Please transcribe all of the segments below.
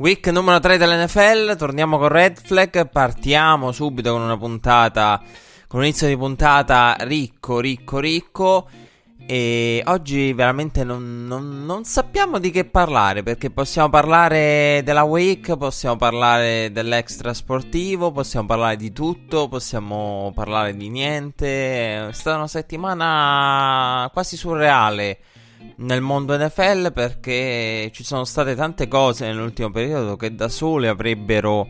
Week numero 3 dell'NFL, torniamo con Red Flag, partiamo subito con una puntata, con un inizio di puntata ricco, ricco, ricco e oggi veramente non, non- non sappiamo di che parlare perché possiamo parlare della week, possiamo parlare dell'extra sportivo, possiamo parlare di tutto, possiamo parlare di niente, è stata una settimana quasi surreale nel mondo NFL perché ci sono state tante cose nell'ultimo periodo che da sole avrebbero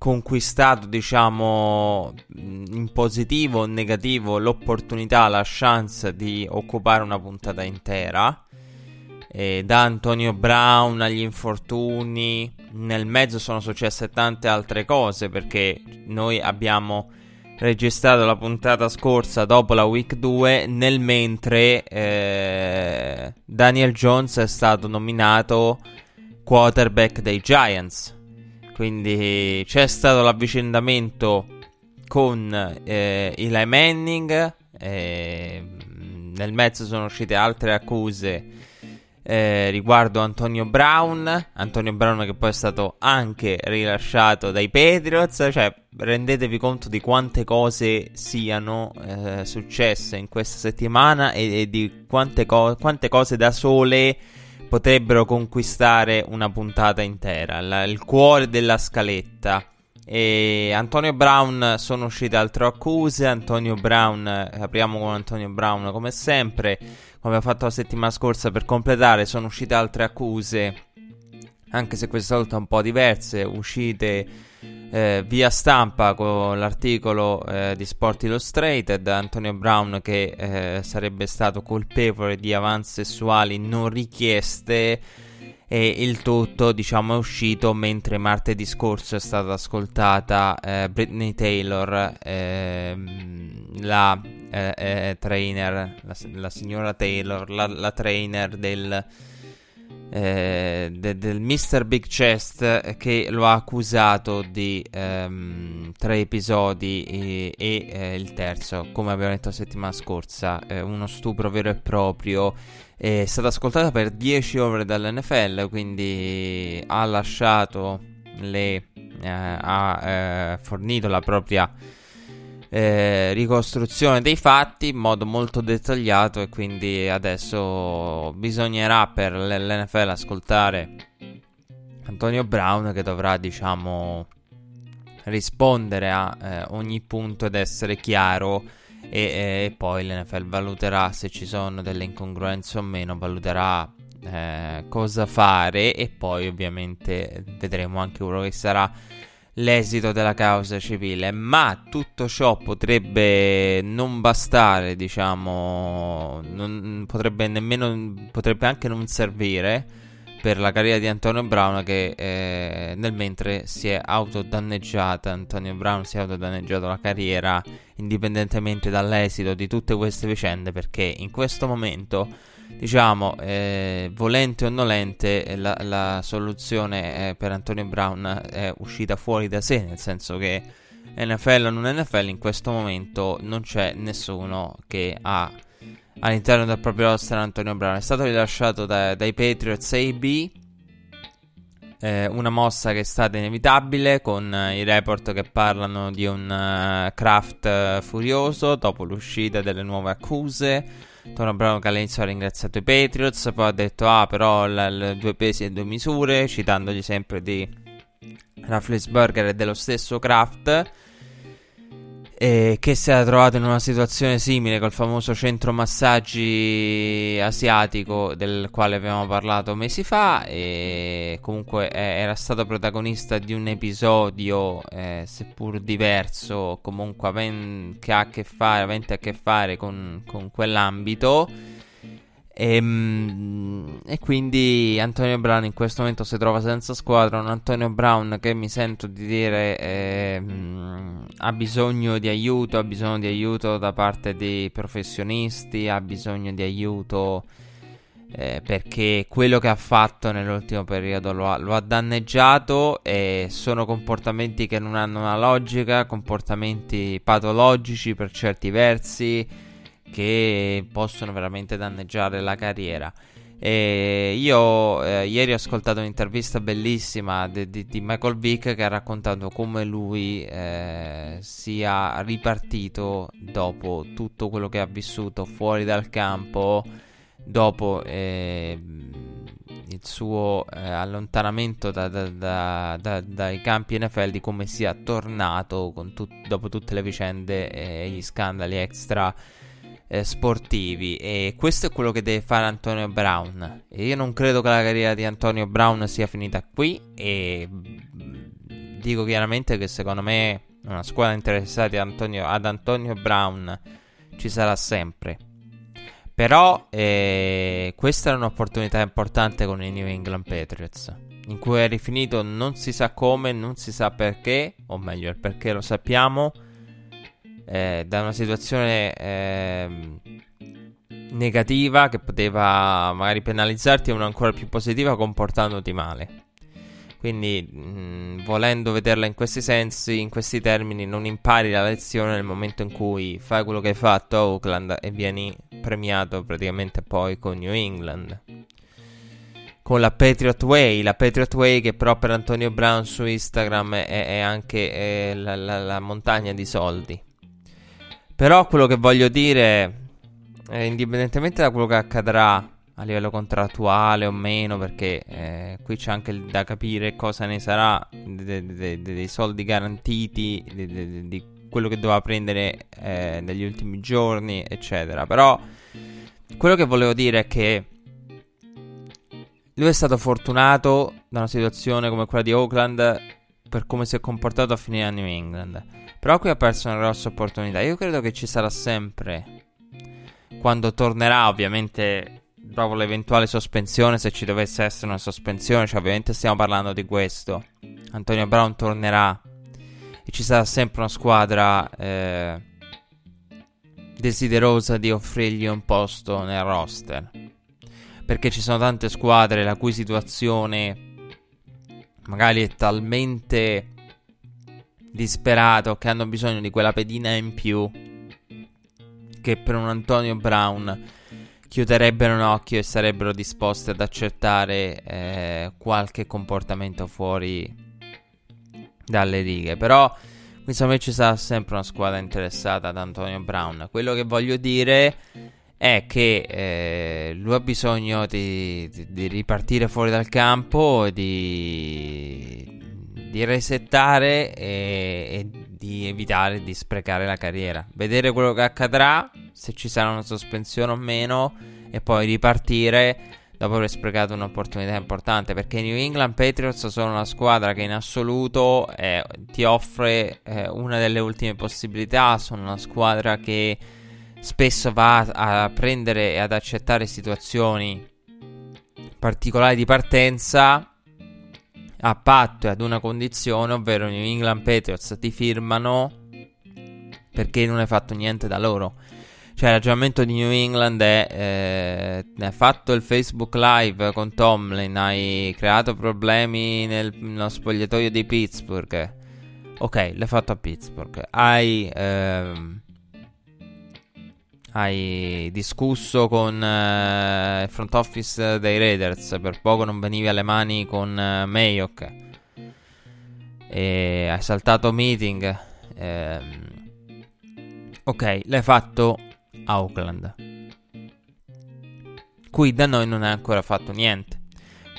conquistato, diciamo, in positivo o negativo l'opportunità, la chance di occupare una puntata intera. E da Antonio Brown agli infortuni, nel mezzo sono successe tante altre cose perché noi abbiamo registrato la puntata scorsa dopo la week 2 nel mentre eh, Daniel Jones è stato nominato quarterback dei Giants. Quindi c'è stato l'avvicendamento con eh, Eli Manning eh, nel mezzo sono uscite altre accuse eh, riguardo Antonio Brown. Antonio Brown che poi è stato anche rilasciato dai Patriots. Cioè, rendetevi conto di quante cose siano eh, successe in questa settimana e, e di quante, co- quante cose da sole potrebbero conquistare una puntata intera. La- il cuore della scaletta. E Antonio Brown sono uscite altre accuse. Antonio Brown, eh, apriamo con Antonio Brown come sempre come abbiamo fatto la settimana scorsa per completare, sono uscite altre accuse, anche se questa volta un po' diverse, uscite eh, via stampa con l'articolo eh, di Sport Illustrated, Antonio Brown che eh, sarebbe stato colpevole di avanzi sessuali non richieste e il tutto diciamo è uscito mentre martedì scorso è stata ascoltata eh, Britney Taylor ehm, la eh, eh, trainer la, la signora Taylor la, la trainer del eh, de- del Mr. Big Chest che lo ha accusato di ehm, tre episodi e, e, eh, il terzo, come abbiamo detto la settimana scorsa, eh, uno stupro vero e proprio. È stata ascoltata per 10 ore dall'NFL, quindi ha lasciato le. eh, ha eh, fornito la propria eh, ricostruzione dei fatti in modo molto dettagliato e quindi adesso bisognerà per l'NFL ascoltare Antonio Brown che dovrà diciamo rispondere a eh, ogni punto ed essere chiaro e, e poi l'NFL valuterà se ci sono delle incongruenze o meno, valuterà eh, cosa fare e poi ovviamente vedremo anche quello che sarà l'esito della causa civile, ma tutto ciò potrebbe non bastare, diciamo, non, potrebbe nemmeno, potrebbe anche non servire per la carriera di Antonio Brown che eh, nel mentre si è autodanneggiata, Antonio Brown si è autodanneggiato la carriera indipendentemente dall'esito di tutte queste vicende perché in questo momento diciamo, eh, volente o nolente, la, la soluzione eh, per Antonio Brown è uscita fuori da sé, nel senso che NFL o non NFL in questo momento non c'è nessuno che ha all'interno del proprio roster Antonio Brown. È stato rilasciato da- dai Patriots AB. eh, una mossa che è stata inevitabile con eh, i report che parlano di un eh, craft eh, furioso dopo l'uscita delle nuove accuse. Tony Brown che all'inizio ha ringraziato i Patriots, poi ha detto ah però l- l- due pesi e due misure, citandogli sempre di Rafflesburger e dello stesso Kraft. E che si era trovato in una situazione simile col famoso centro massaggi asiatico del quale abbiamo parlato mesi fa. E comunque era stato protagonista di un episodio, eh, seppur diverso, comunque aven- che ha a che fare, avente a che fare con, con quell'ambito. E, ehm, e, quindi Antonio Brown in questo momento si trova senza squadra. Un Antonio Brown che mi sento di dire eh, ha bisogno di aiuto, ha bisogno di aiuto da parte dei professionisti, ha bisogno di aiuto eh, perché quello che ha fatto nell'ultimo periodo lo ha, lo ha, danneggiato e sono comportamenti che non hanno una logica, comportamenti patologici per certi versi che possono veramente danneggiare la carriera. E io eh, ieri ho ascoltato un'intervista bellissima di, di, di, Michael Vick che ha raccontato come lui eh, sia ripartito dopo tutto quello che ha vissuto fuori dal campo dopo eh, il suo eh, allontanamento da, da, da, dai campi NFL di come sia tornato tut- dopo tutte le vicende e gli scandali extra eh, sportivi e questo è quello che deve fare Antonio Brown. E io non credo che la carriera di Antonio Brown sia finita qui e dico chiaramente che secondo me una squadra interessata Antonio, ad Antonio Brown ci sarà sempre. Però eh, questa era un'opportunità importante con i New England Patriots, in cui è rifinito non si sa come, non si sa perché, o meglio il perché lo sappiamo, eh, da una situazione eh, negativa che poteva magari penalizzarti a una ancora più positiva comportandoti male. Quindi, mh, mm, volendo vederla in questi sensi, in questi termini, non impari la lezione nel momento in cui fai quello che hai fatto a Oakland e vieni premiato praticamente poi con New England. Con la Patriot Way, la Patriot Way che però per Antonio Brown su Instagram è, è anche è la, la, la montagna di soldi. Però quello che voglio dire, eh, indipendentemente da quello che accadrà a livello contrattuale o meno, perché eh, qui c'è anche da capire cosa ne sarà de- de- de- dei soldi garantiti, di quello che doveva prendere eh, negli ultimi giorni, eccetera. Però quello che volevo dire è che lui è stato fortunato da una situazione come quella di Oakland per come si è comportato a finire a New England. Però qui ha perso una grossa opportunità. Io credo che ci sarà sempre. Quando tornerà, ovviamente dopo l'eventuale sospensione, se ci dovesse essere una sospensione, cioè ovviamente stiamo parlando di questo. Antonio Brown tornerà e ci sarà sempre una squadra eh, desiderosa di offrirgli un posto nel roster. Perché ci sono tante squadre la cui situazione magari è talmente disperata che hanno bisogno di quella pedina in più che per un Antonio Brown chiuderebbero un occhio e sarebbero disposti ad accettare eh, qualche comportamento fuori dalle righe. Però, insomma, ci sarà sempre una squadra interessata ad Antonio Brown. Quello che voglio dire è che eh, lui ha bisogno di, di, di, ripartire fuori dal campo, di, di resettare e, e di evitare di sprecare la carriera. Vedere quello che accadrà se ci sarà una sospensione o meno e poi ripartire dopo aver sprecato un'opportunità importante perché i New England Patriots sono una squadra che in assoluto eh, ti offre eh, una delle ultime possibilità, sono una squadra che spesso va a, a prendere e ad accettare situazioni particolari di partenza a patto e ad una condizione, ovvero i New England Patriots ti firmano perché non hai fatto niente da loro. Cioè, il ragionamento di New England è: eh, hai fatto il Facebook Live con Tomlin, hai creato problemi nel, nello spogliatoio di Pittsburgh. Ok, l'hai fatto a Pittsburgh. Hai. Ehm, hai discusso con eh, il front office dei Raiders. Per poco non venivi alle mani con eh, Mayock. E hai saltato meeting. Ehm, ok, l'hai fatto Auckland. Qui da noi non ha ancora fatto niente.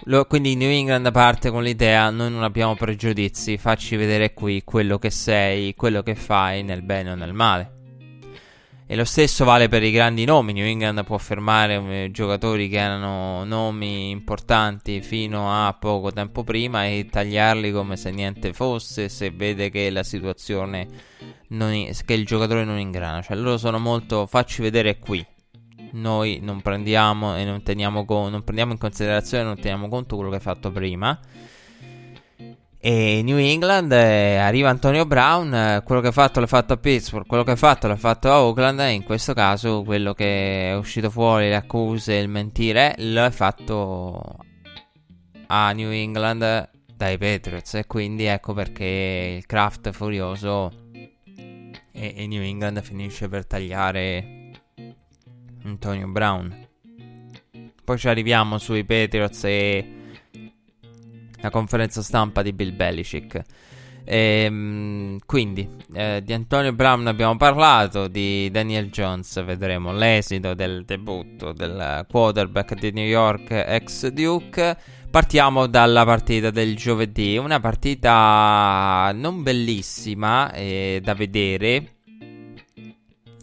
Lo, quindi New England parte con l'idea: noi non abbiamo pregiudizi, facci vedere qui quello che sei, quello che fai nel bene o nel male. E lo stesso vale per i grandi nomi. New England può fermare eh, giocatori che hanno nomi importanti fino a poco tempo prima e tagliarli come se niente fosse. Se vede che la situazione è, che il giocatore non ingrana. Cioè, loro sono molto. Facci vedere qui. Noi non prendiamo e non teniamo, co- non prendiamo in considerazione, non teniamo conto quello che hai fatto prima. E New England eh, arriva Antonio Brown, eh, quello che ha fatto l'ha fatto a Pittsburgh, quello che ha fatto l'ha fatto a Oakland e in questo caso quello che è uscito fuori, le accuse, il mentire, l'ha fatto a New England dai Patriots e quindi ecco perché il craft furioso e, e New England finisce per tagliare Antonio Brown. Poi ci arriviamo sui Patriots e la conferenza stampa di Bill Belichick. E, ehm, quindi eh, di Antonio Brown abbiamo parlato, di Daniel Jones vedremo l'esito del debutto del quarterback di New York ex Duke. Partiamo dalla partita del giovedì, una partita non bellissima eh, da vedere,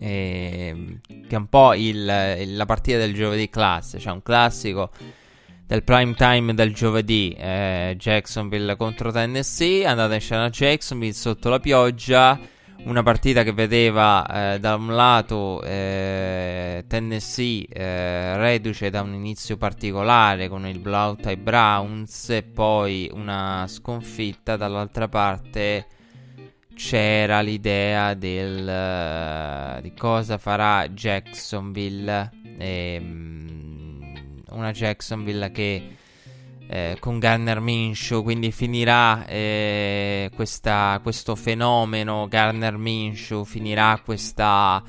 eh, che è un po' il, la partita del giovedì classe, cioè un classico del prime time del giovedì eh, Jacksonville contro Tennessee andata in scena Jacksonville sotto la pioggia una partita che vedeva eh, da un lato eh, Tennessee eh, reduce da un inizio particolare con il blowout ai Browns e poi una sconfitta dall'altra parte c'era l'idea del, uh, di cosa farà Jacksonville e, um, una Jacksonville che eh, con Garner Minshew, quindi finirà eh, questa, questo fenomeno Garner Minshew, finirà questa,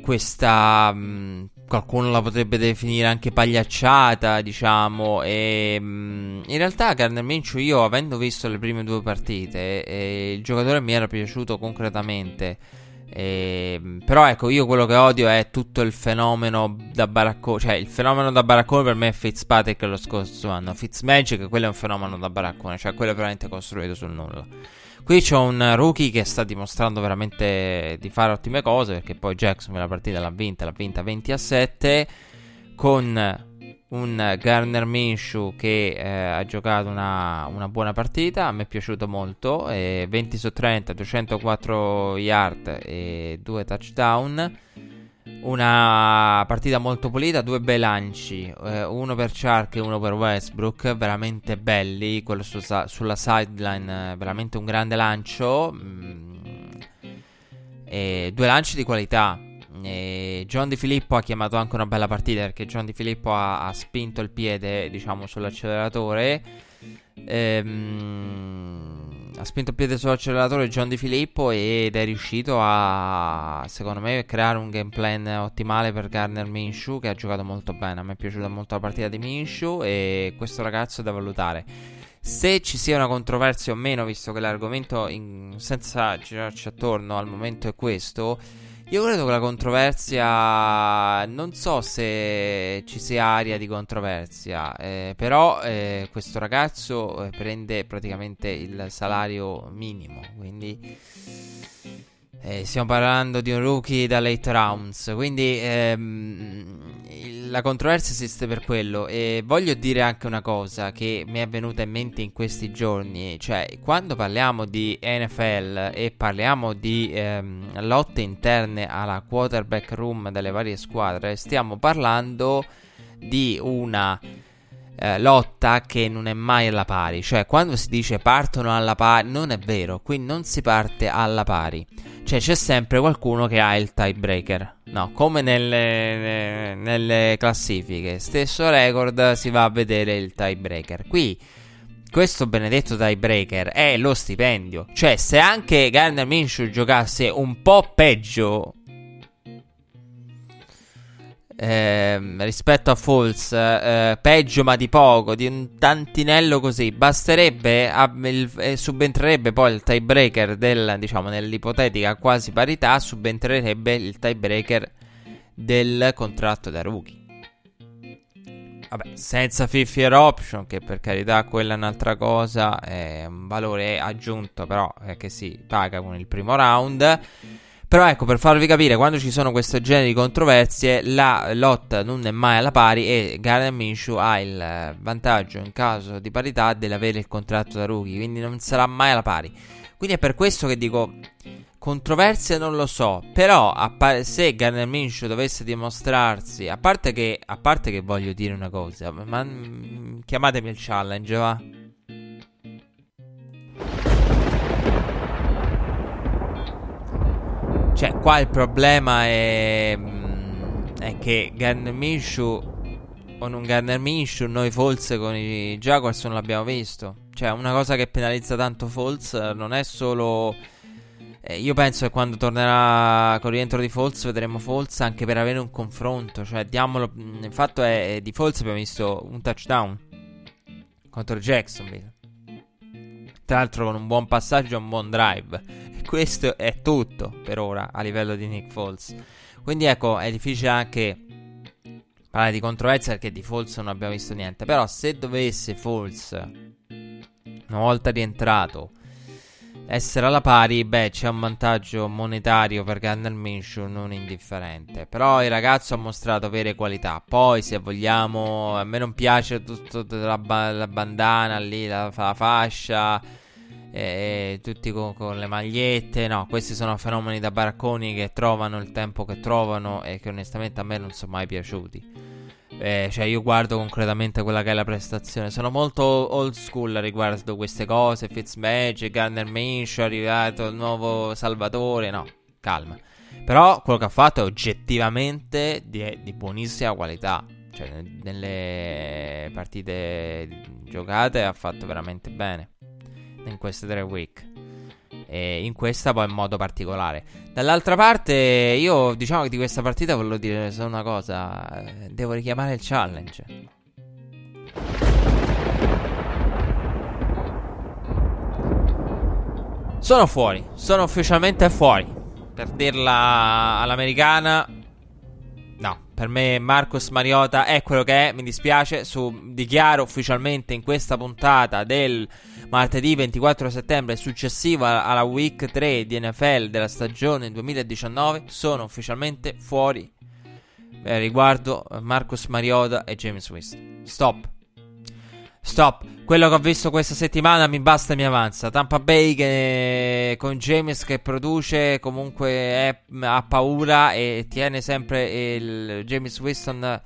questa mh, mm, qualcuno la potrebbe definire anche pagliacciata, diciamo, e mh, mm, in realtà Garner Minshew io avendo visto le prime due partite, eh, il giocatore mi era piaciuto concretamente. E, ehm, però ecco, io quello che odio è tutto il fenomeno da baraccone. Cioè, il fenomeno da baraccone per me è Fitzpatrick lo scorso anno. Fitzmagic, quello è un fenomeno da baraccone. Cioè, quello è veramente costruito sul nulla. Qui c'è un rookie che sta dimostrando veramente di fare ottime cose. Perché poi Jackson la partita l'ha vinta, l'ha vinta 20 a 7. Con un Garner Minshew che eh, ha giocato una, una, buona partita, me è piaciuto molto, eh, 20 su 30, 204 yard e 2 touchdown. Una partita molto pulita, due bei lanci, eh, uno per Chark e uno per Westbrook, veramente belli, quello su, sulla sideline, veramente un grande lancio. Mm, due lanci di qualità, e John Di Filippo ha chiamato anche una bella partita perché John Di Filippo ha, ha spinto il piede, diciamo, sull'acceleratore. Ehm, ha spinto il piede sull'acceleratore John Di Filippo ed è riuscito a, secondo me, creare un game plan ottimale per Garner Minshew che ha giocato molto bene. A me è piaciuta molto la partita di Minshew e questo ragazzo è da valutare. Se ci sia una controversia o meno, visto che l'argomento, in, senza girarci attorno al momento è questo io credo che la controversia. Non so se ci sia aria di controversia. Eh, però eh, questo ragazzo eh, prende praticamente il salario minimo. Quindi. Eh, stiamo parlando di un rookie da late rounds. Quindi. Ehm, la controversia esiste per quello e voglio dire anche una cosa che mi è venuta in mente in questi giorni, cioè quando parliamo di NFL e parliamo di ehm, lotte interne alla quarterback room delle varie squadre, stiamo parlando di una eh, lotta che non è mai alla pari, cioè quando si dice partono alla pari, non è vero, qui non si parte alla pari. Cioè c'è sempre qualcuno che ha il tiebreaker. No, come nelle, nelle classifiche. Stesso record si va a vedere il tiebreaker. Qui questo benedetto tiebreaker è lo stipendio. Cioè se anche Garner Minshew giocasse un po' peggio eh, rispetto a Falls, eh, peggio ma di poco, di un tantinello così, basterebbe, ab- il, eh, subentrerebbe poi il tiebreaker del, diciamo, nell'ipotetica quasi parità, subentrerebbe il tiebreaker del contratto da rookie. Vabbè, senza 50 option, che per carità quella è un'altra cosa, è un valore aggiunto però che si paga con il primo round. Però ecco, per farvi capire, quando ci sono questo genere di controversie, la lotta non è mai alla pari e Gardner Minshew ha il vantaggio in caso di parità dell'avere il contratto da rookie, quindi non sarà mai alla pari. Quindi è per questo che dico controversie non lo so, però appa- se Gardner Minshew dovesse dimostrarsi, a parte che a parte che voglio dire una cosa, ma mm, chiamatemi il challenge, va? Cioè, qua il problema è, mm, è che Garner Minshew o non Garner Minshew, noi Falls con i Jaguars non l'abbiamo visto. Cioè, una cosa che penalizza tanto Falls non è solo... Eh, io penso che quando tornerà con il rientro di Falls vedremo Falls anche per avere un confronto. Cioè, diamolo... Mm, il fatto è di Falls abbiamo visto un touchdown contro Jacksonville. Tra l'altro con un buon passaggio e un buon drive questo è tutto per ora a livello di Nick Foles. Quindi ecco, è difficile anche parlare di controversia perché di Foles non abbiamo visto niente. Però se dovesse Foles, una volta rientrato, essere alla pari, beh, c'è un vantaggio monetario per Gardner Minshew non indifferente. Però il ragazzo ha mostrato vere qualità. Poi, se vogliamo, a me non piace tutta la, la bandana lì, la, la fascia eh, tutti con, con, le magliette. No, questi sono fenomeni da baracconi che trovano il tempo che trovano e che onestamente a me non sono mai piaciuti. Eh, cioè, io guardo concretamente quella che è la prestazione. Sono molto old school riguardo queste cose. Fitzmagic, Garner Minshew, è arrivato il nuovo Salvatore. No, calma. Però quello che ha fatto è oggettivamente di, di buonissima qualità. Cioè, nelle partite giocate ha fatto veramente bene in queste tre week. E in questa poi in modo particolare. Dall'altra parte, io diciamo che di questa partita volevo dire solo una cosa. Devo richiamare il challenge. Sono fuori, sono ufficialmente fuori. Per dirla all'americana, no, per me Marcos Mariota è quello che è, mi dispiace, su, dichiaro ufficialmente in questa puntata del martedì 24 settembre successivo alla week 3 di NFL della stagione 2019 sono ufficialmente fuori eh, riguardo Marcus Mariota e James Winston. Stop. Stop. Quello che ho visto questa settimana mi basta e mi avanza. Tampa Bay che, con James che produce comunque è, ha paura e tiene sempre il James Winston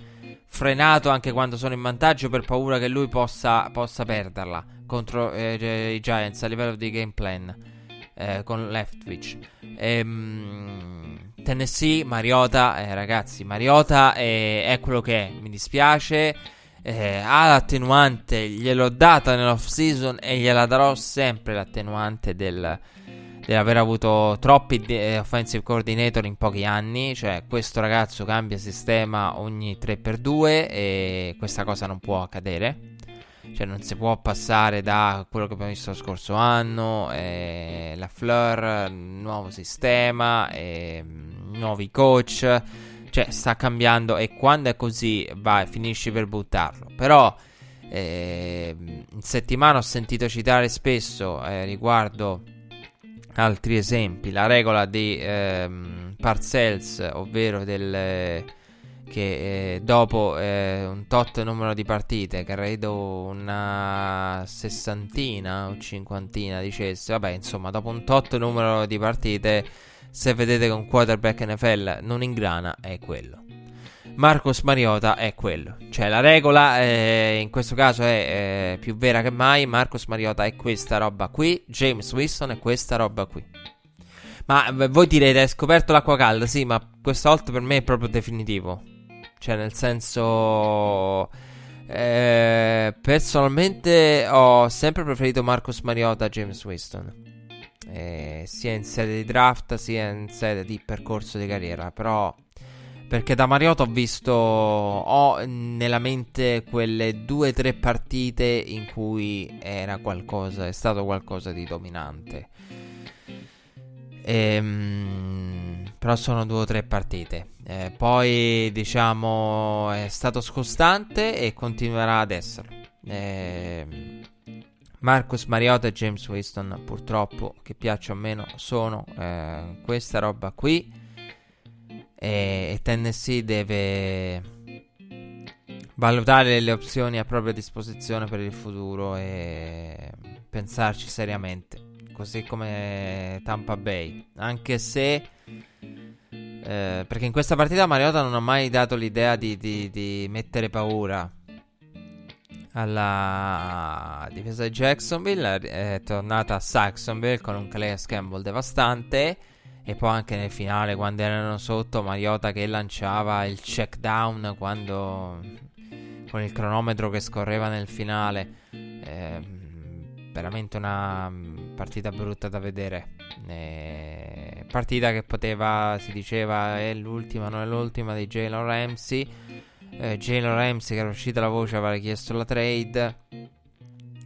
frenato anche quando sono in vantaggio per paura che lui possa, possa perderla contro eh, i Giants a livello di game plan eh, con Leftwich. Ehm, Tennessee, Mariota, eh, ragazzi, Mariota è, è, quello che è, mi dispiace. Eh, ha l'attenuante, gliel'ho data nell'off season e gliela darò sempre l'attenuante del, aver avuto troppi de- offensive coordinator in pochi anni. Cioè, questo ragazzo cambia sistema ogni 3x2 e questa cosa non può accadere. Cioè non si può passare da quello che abbiamo visto lo scorso anno, eh, la Fleur, nuovo sistema, eh, nuovi coach. Cioè sta cambiando e quando è così vai, finisci per buttarlo. Però eh, in settimana ho sentito citare spesso eh, riguardo altri esempi la regola di ehm, Parcells, ovvero del che eh, dopo eh, un tot numero di partite, credo una sessantina o cinquantina dicesse, vabbè insomma dopo un tot numero di partite, se vedete che un quarterback NFL non ingrana, è quello. Marcos Mariota è quello, cioè la regola eh, in questo caso è eh, più vera che mai, Marcos Mariota è questa roba qui, James Wilson è questa roba qui. Ma voi direte, hai scoperto l'acqua calda, sì, ma questa volta per me è proprio definitivo. Cioè, nel senso. Eh, personalmente ho sempre preferito Marcus Mariota a James Winston. Eh, sia in sede di draft sia in sede di percorso di carriera. Però. Perché da Mariota ho visto. Ho nella mente quelle due o tre partite in cui era qualcosa. È stato qualcosa di dominante. Ehm, però sono due o tre partite. Eh, poi, diciamo, è stato scostante e continuerà ad esserlo. Eh, Marcus Mariota e James Winston purtroppo che piaccia o meno sono eh, questa roba qui e, Tennessee deve valutare le opzioni a propria disposizione per il futuro e pensarci seriamente così come Tampa Bay anche se eh, perché in questa partita Mariota non ha mai dato l'idea di, di, di mettere paura alla difesa di Jacksonville. È tornata a Saxonville con un Calais Campbell devastante. E poi anche nel finale, quando erano sotto, Mariota che lanciava il check down quando con il cronometro che scorreva nel finale. Eh, veramente una partita brutta da vedere. Eh, partita che poteva, si diceva, è l'ultima, non è l'ultima di Jalen Ramsey eh, Jalen Ramsey che era uscita la voce aveva chiesto la trade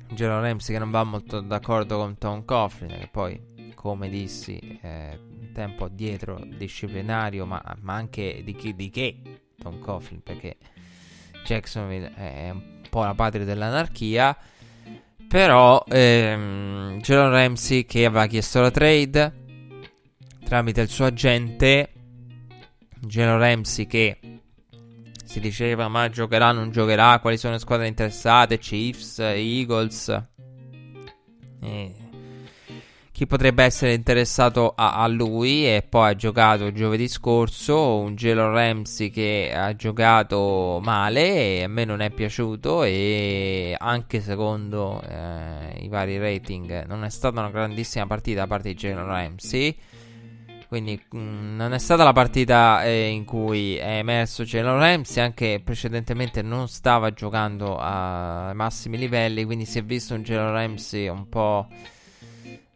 Jalen Ramsey che non va molto d'accordo con Tom Coughlin che poi come dissi eh, tempo dietro disciplinario ma, ma anche di, chi, di che? Tom Coughlin perché Jacksonville è un po' la patria dell'anarchia però ehm, Jalen Ramsey che aveva chiesto la trade tramite il suo agente Jalen Ramsey che si diceva ma giocherà, non giocherà, quali sono le squadre interessate, Chiefs, Eagles. E chi potrebbe essere interessato a, a, lui e poi ha giocato giovedì scorso un Gelo Ramsey che ha giocato male e a me non è piaciuto e anche secondo eh, i vari rating non è stata una grandissima partita da parte di Gelo Ramsey. Quindi mh, mm, non è stata la partita eh, in cui è emerso Jalen Ramsey, anche precedentemente non stava giocando ai massimi livelli, quindi si è visto un Jalen Ramsey un po'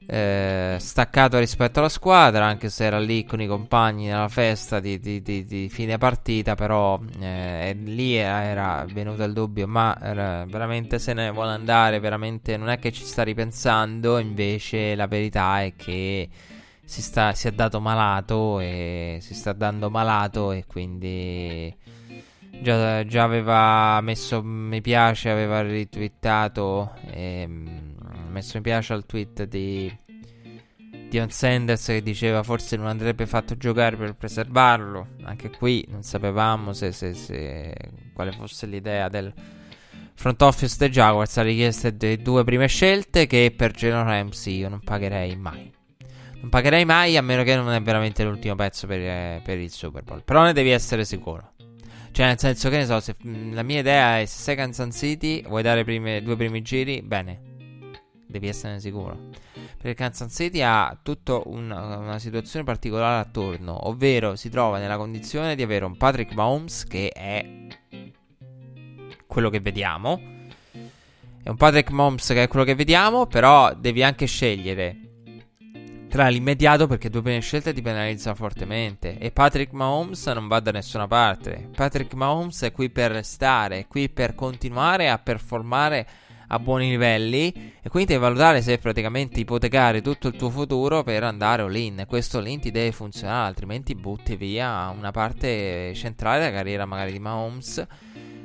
eh, staccato rispetto alla squadra, anche se era lì con i compagni nella festa di, di, di, di fine partita, però eh, lì era venuto il dubbio, ma veramente se ne vuole andare, veramente non è che ci sta ripensando, invece la verità è che si, sta, si è dato malato e si sta dando malato e quindi già, già aveva messo mi piace, aveva ritwittato ehm, messo mi piace al tweet di Dion Sanders che diceva forse non andrebbe fatto giocare per preservarlo. Anche qui non sapevamo se, se, se, quale fosse l'idea del front office dei Jaguars. La richiesta delle due prime scelte che per Geno Ramsey io non pagherei mai. Non pagherei mai a meno che non è veramente l'ultimo pezzo per, eh, per il Super Bowl. Però ne devi essere sicuro. Cioè, nel senso che ne so, se, mh, la mia idea è se sei Kansas City, vuoi dare prime, due primi giri, bene. Devi essere sicuro. Perché Kansas City ha tutta una, una situazione particolare attorno. Ovvero si trova nella condizione di avere un Patrick Mahomes che è quello che vediamo. È un Patrick Mahomes che è quello che vediamo, però devi anche scegliere tra l'immediato perché due prime scelte ti penalizzano fortemente e Patrick Mahomes non va da nessuna parte. Patrick Mahomes è qui per restare, è qui per continuare a performare a buoni livelli e quindi devi valutare se praticamente ipotecare tutto il tuo futuro per andare all-in. Questo all-in ti deve funzionare, altrimenti butti via una parte centrale della carriera magari di Mahomes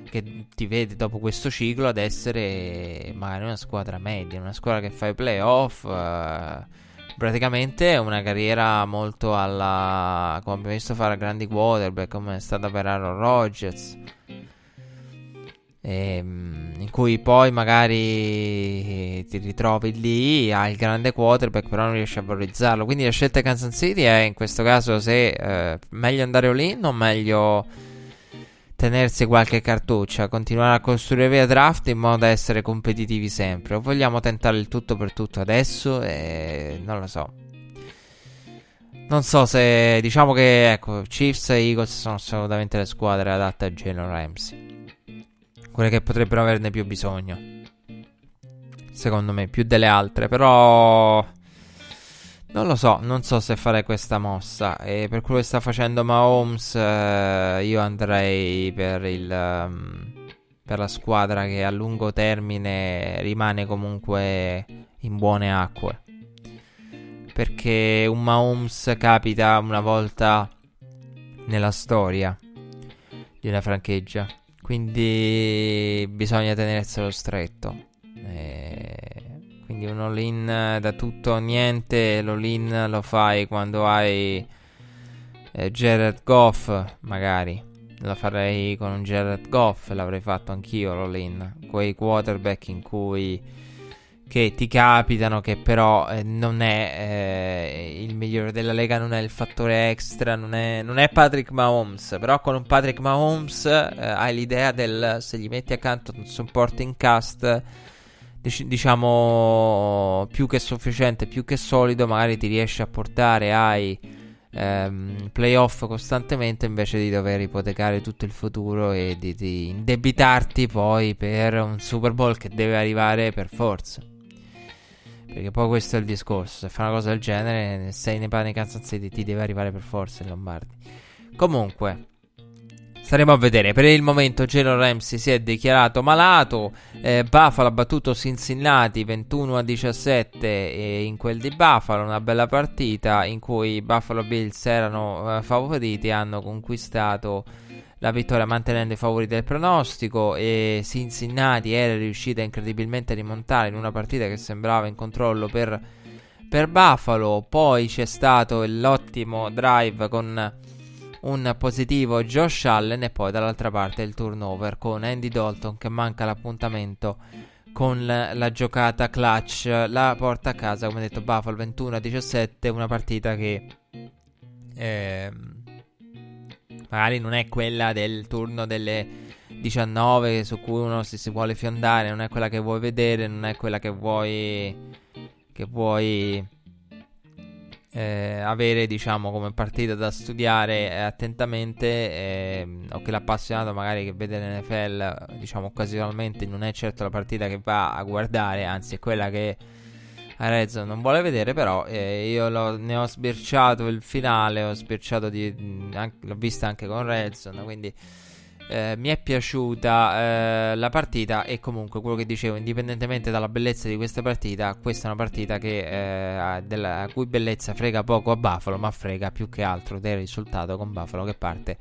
che ti vede dopo questo ciclo ad essere magari una squadra media, una squadra che fa i playoff. Uh, praticamente una carriera molto alla come abbiamo visto fare a grandi quarterback come è stata per Aaron Rodgers ehm, in cui poi magari ti ritrovi lì hai il grande quarterback però non riesci a valorizzarlo quindi la scelta di Kansas City è in questo caso se eh, meglio andare lì o meglio tenersi qualche cartuccia, continuare a costruire via draft in modo da essere competitivi sempre. O vogliamo tentare il tutto per tutto adesso? E non lo so. Non so se diciamo che ecco, Chiefs e Eagles sono assolutamente le squadre adatte a Jalen Ramsey. Quelle che potrebbero averne più bisogno. Secondo me, più delle altre. Però non lo so, non so se fare questa mossa. E per quello che sta facendo Mahomes, eh, io andrei per, il, um, per la squadra che a lungo termine rimane comunque in buone acque. Perché un Mahomes capita una volta nella storia di una franchigia. Quindi bisogna tenerselo stretto. E quindi un all-in da tutto o niente, l'all-in lo fai quando hai eh, Jared Goff, magari. Lo farei con un Jared Goff, l'avrei fatto anch'io l'all-in. Quei quarterback in cui che ti capitano, che però eh, non è eh, il migliore della lega, non è il fattore extra, non è, non è Patrick Mahomes. Però con un Patrick Mahomes eh, hai l'idea del se gli metti accanto un supporting cast, dic- diciamo più che sufficiente, più che solido, magari ti riesce a portare ai ehm, playoff costantemente invece di dover ipotecare tutto il futuro e di, di indebitarti poi per un Super Bowl che deve arrivare per forza. Perché poi questo è il discorso. Se fai una cosa del genere, sei nei panni City, ti deve arrivare per forza in Lombardi. Comunque, staremo a vedere. Per il momento, Jalen Ramsey si è dichiarato malato. Eh, Buffalo ha battuto Cincinnati 21 a 17 e in quel di Buffalo. Una bella partita in cui i Buffalo Bills erano eh, favoriti e hanno conquistato la vittoria mantenendo i favori del pronostico e Cincinnati era riuscita incredibilmente a rimontare in una partita che sembrava in controllo per, per Buffalo. Poi c'è stato l'ottimo drive con un positivo Josh Allen e poi dall'altra parte il turnover con Andy Dalton che manca l'appuntamento con la giocata clutch. La porta a casa, come detto, Buffalo 21 a 17, una partita che... Eh, magari non è quella del turno delle 19 su cui uno si, si vuole fiondare, non è quella che vuoi vedere, non è quella che vuoi che vuoi eh, avere diciamo come partita da studiare eh, attentamente eh, o che l'appassionato magari che vede l'NFL diciamo occasionalmente non è certo la partita che va a guardare anzi è quella che Arezzo non vuole vedere, però eh, io ne ho sbirciato il finale, ho sbirciato di, anche, l'ho vista anche con Redson, quindi eh, mi è piaciuta eh, la partita e comunque quello che dicevo, indipendentemente dalla bellezza di questa partita, questa è una partita che, eh, della cui bellezza frega poco a Buffalo, ma frega più che altro del risultato con Buffalo che parte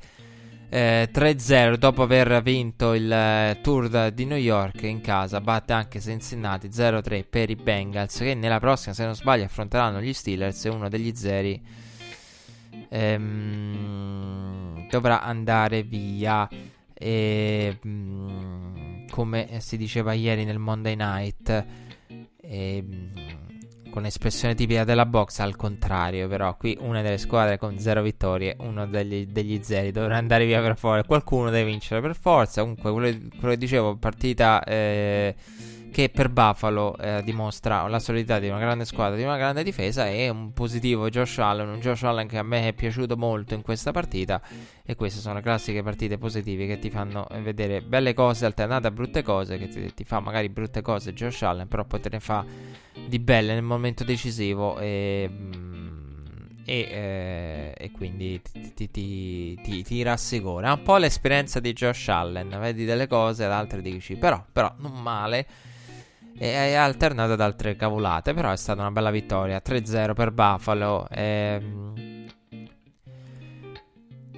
eh, 3-0 dopo aver vinto il eh, Tour di New York in casa batte anche Cincinnati 0-3 per i Bengals che nella prossima se non sbaglio affronteranno gli Steelers e uno degli zeri ehm, dovrà andare via. E, mh, mm, come si diceva ieri nel Monday Night e, mh, con espressione tipica della box, al contrario, però. Qui una delle squadre con zero vittorie, uno degli, degli zeri. Dovrà andare via per forza, qualcuno deve vincere per forza. Comunque, quello, quello che dicevo, partita eh, che per Buffalo eh, dimostra la solidità di una grande squadra, di una grande difesa e un positivo Josh Allen, un Josh Allen che a me è piaciuto molto in questa partita e queste sono le classiche partite positive che ti fanno vedere belle cose alternate a brutte cose, che ti, ti fa magari brutte cose Josh Allen, però poi te ne fa di belle nel momento decisivo e... Mm, e, eh, e, quindi ti, ti, ti, ti, rassicura. Un po' l'esperienza di Josh Allen, vedi delle cose, ad altre dici, però, però non male e è alternato ad altre cavolate. Però è stata una bella vittoria. 3-0 per Buffalo. Ehm,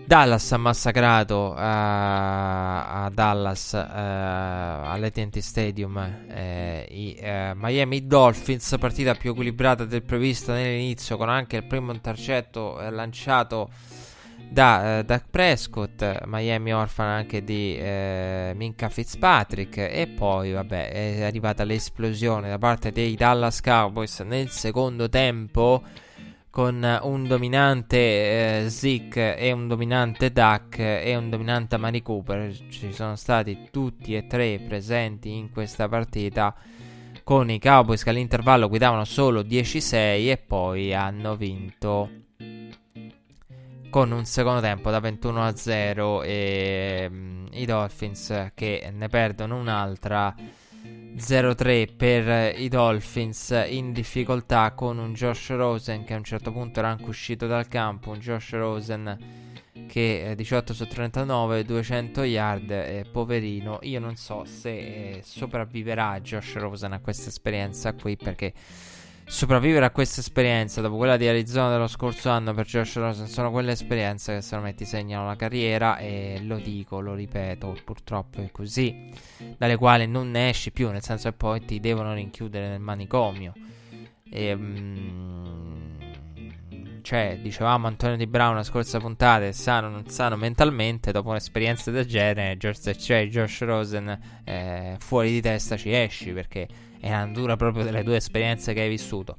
Dallas ha massacrato uh, a Dallas uh, all'AT&T Stadium uh, i Miami Dolphins, partita più equilibrata del previsto nell'inizio con anche il primo intercetto lanciato da uh, Dak Prescott, Miami orfana anche di uh, Minka Fitzpatrick e poi vabbè è arrivata l'esplosione da parte dei Dallas Cowboys nel secondo tempo con un dominante uh, Zeke e un dominante Duck e un dominante Mari Cooper. Ci sono stati tutti e tre presenti in questa partita con i Cowboys che all'intervallo guidavano solo 10-6 e poi hanno vinto con un secondo tempo da 21 a 0 e um, i Dolphins che ne perdono un'altra 0-3 per i Dolphins in difficoltà con un Josh Rosen che a un certo punto era anche uscito dal campo, un Josh Rosen che 18 su 39, 200 yard, eh, poverino. Io non so se eh, sopravviverà Josh Rosen a questa esperienza qui perché sopravvivere a questa esperienza dopo quella di Arizona dello scorso anno per Josh Rosen sono quelle esperienze che secondo me ti segnano la carriera e lo dico, lo ripeto, purtroppo è così, dalle quali non ne esci più, nel senso che poi ti devono rinchiudere nel manicomio. E, mm, cioè, dicevamo Antonio Di Brown la scorsa puntata è sano, non sano mentalmente, dopo un'esperienza del genere, George, cioè Josh Rosen eh, fuori di testa ci esci perché è la natura proprio delle due esperienze che hai vissuto.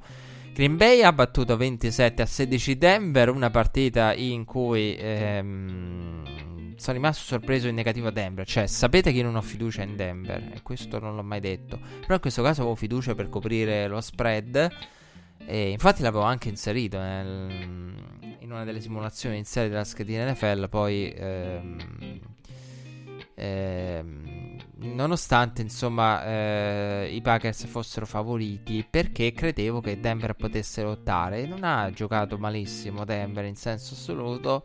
Green Bay ha battuto 27 a 16 Denver, una partita in cui ehm, sono rimasto sorpreso in negativo a Denver. Cioè, sapete che io non ho fiducia in Denver, e questo non l'ho mai detto. Però in questo caso avevo fiducia per coprire lo spread. E infatti l'avevo anche inserito nel, in una delle simulazioni iniziali della schedina NFL. Poi, ehm, ehm, nonostante insomma eh, i Packers fossero favoriti, perché credevo che Denver potesse lottare. Non ha giocato malissimo Denver in senso assoluto.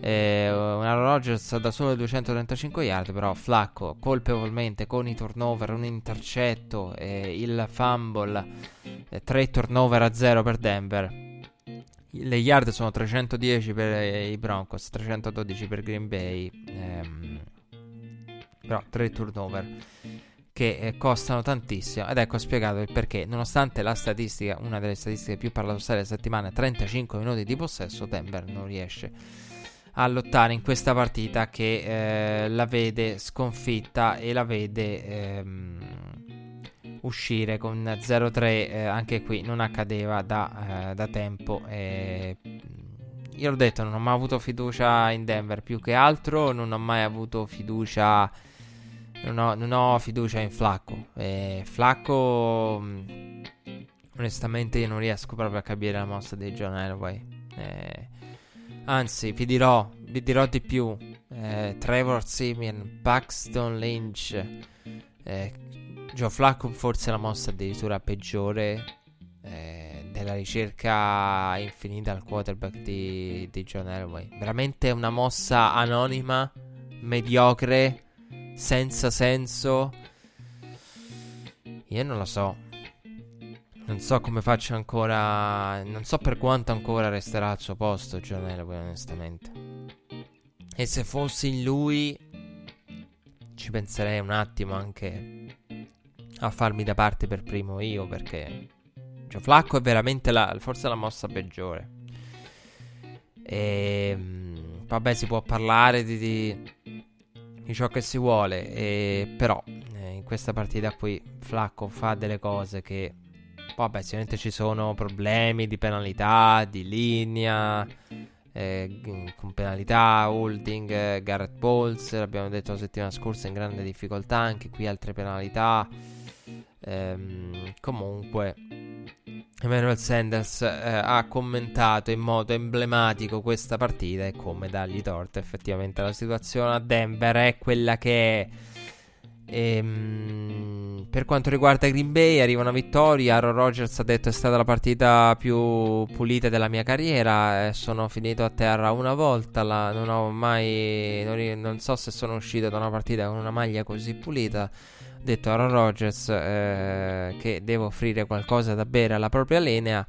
Eh, un Aaron Rodgers da solo 235 yard, però Flacco colpevolmente con i turnover, un intercetto, eh, il fumble, eh, 3 turnover a 0 per Denver. Le yard sono 310 per i Broncos, 312 per Green Bay, ehm, però 3 turnover che eh, costano tantissimo. Ed ecco spiegato il perché. Nonostante la statistica una delle statistiche più parlate della settimana 35 minuti di possesso Denver non riesce a lottare in questa partita che eh, la vede sconfitta e la vede ehm, uscire con 0-3 eh, anche qui non accadeva da, eh, da tempo. Io l'ho detto non ho mai avuto fiducia in Denver più che altro non ho mai avuto fiducia non ho, non ho fiducia in Flacco Flacco onestamente io non riesco proprio a capire la mossa di John Elway eh, Anzi, vi dirò, vi dirò di più. Eh, Trevor Simeon, Paxton Lynch, eh, Joe Flacco forse la mossa addirittura peggiore eh, della ricerca infinita al quarterback di, di John Elway. Veramente una mossa anonima, mediocre, senza senso. Io non lo so. Non so come faccia ancora. Non so per quanto ancora resterà al suo posto John onestamente. E se fossi lui, ci penserei un attimo anche a farmi da parte per primo io. Perché Joe Flacco è veramente la, forse la mossa peggiore. E ehm, vabbè, si può parlare di, di, di ciò che si vuole. E, però eh, in questa partita qui Flacco fa delle cose che Vabbè, sicuramente ci sono problemi di penalità, di linea, eh, con penalità, holding, eh, Garrett Bowles, l'abbiamo detto la settimana scorsa, in grande difficoltà, anche qui altre penalità. Ehm, comunque, Emmanuel Sanders eh, ha commentato in modo emblematico questa partita e come dargli torto. Effettivamente la situazione a Denver è quella che è Ehm, per quanto riguarda Green Bay, arriva una vittoria. Aaron Rodgers ha detto è stata la partita più pulita della mia carriera. Eh, sono finito a terra una volta. La, non ho mai. Non, non, so se sono uscito da una partita con una maglia così pulita. Detto Aaron Rodgers eh, che devo offrire qualcosa da bere alla propria linea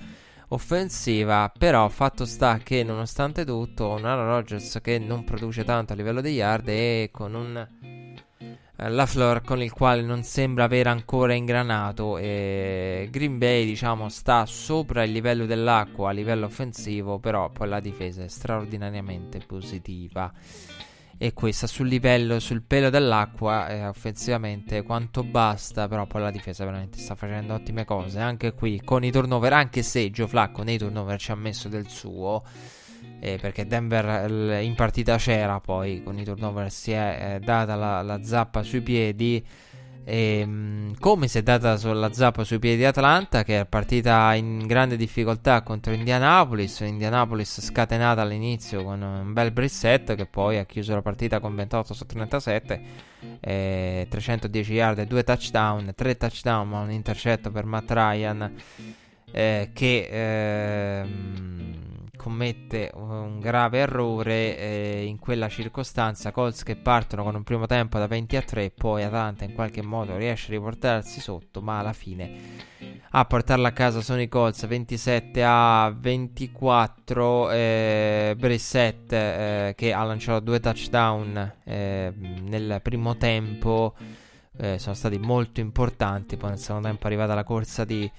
offensiva. Però fatto sta che, nonostante tutto, un Aaron Rodgers che non produce tanto a livello di yard e con un eh, la Flor con il quale non sembra aver ancora ingranato e Green Bay diciamo sta sopra il livello dell'acqua a livello offensivo però poi la difesa è straordinariamente positiva e questa sul livello sul pelo dell'acqua eh, offensivamente quanto basta però poi la difesa veramente sta facendo ottime cose. Anche qui con i turnover anche se Joe Flacco nei turnover ci ha messo del suo eh, perché Denver in partita c'era poi con i turnover si è eh, data la, la, zappa sui piedi e, ehm, come si è data la zappa sui piedi di Atlanta che è partita in grande difficoltà contro Indianapolis Indianapolis scatenata all'inizio con un bel Brisset che poi ha chiuso la partita con 28 su 37 eh, 310 yard e 2 touchdown 3 touchdown ma un intercetto per Matt Ryan eh, che ehm, commette un grave errore eh, in quella circostanza. Colts che partono con un primo tempo da 20 a 3, poi Atlanta in qualche modo riesce a riportarsi sotto, ma alla fine a portarla a casa sono i Colts 27 a 24 eh, Brissett eh, che ha lanciato due touchdown eh, nel primo tempo eh, sono stati molto importanti poi nel secondo tempo è arrivata la corsa di,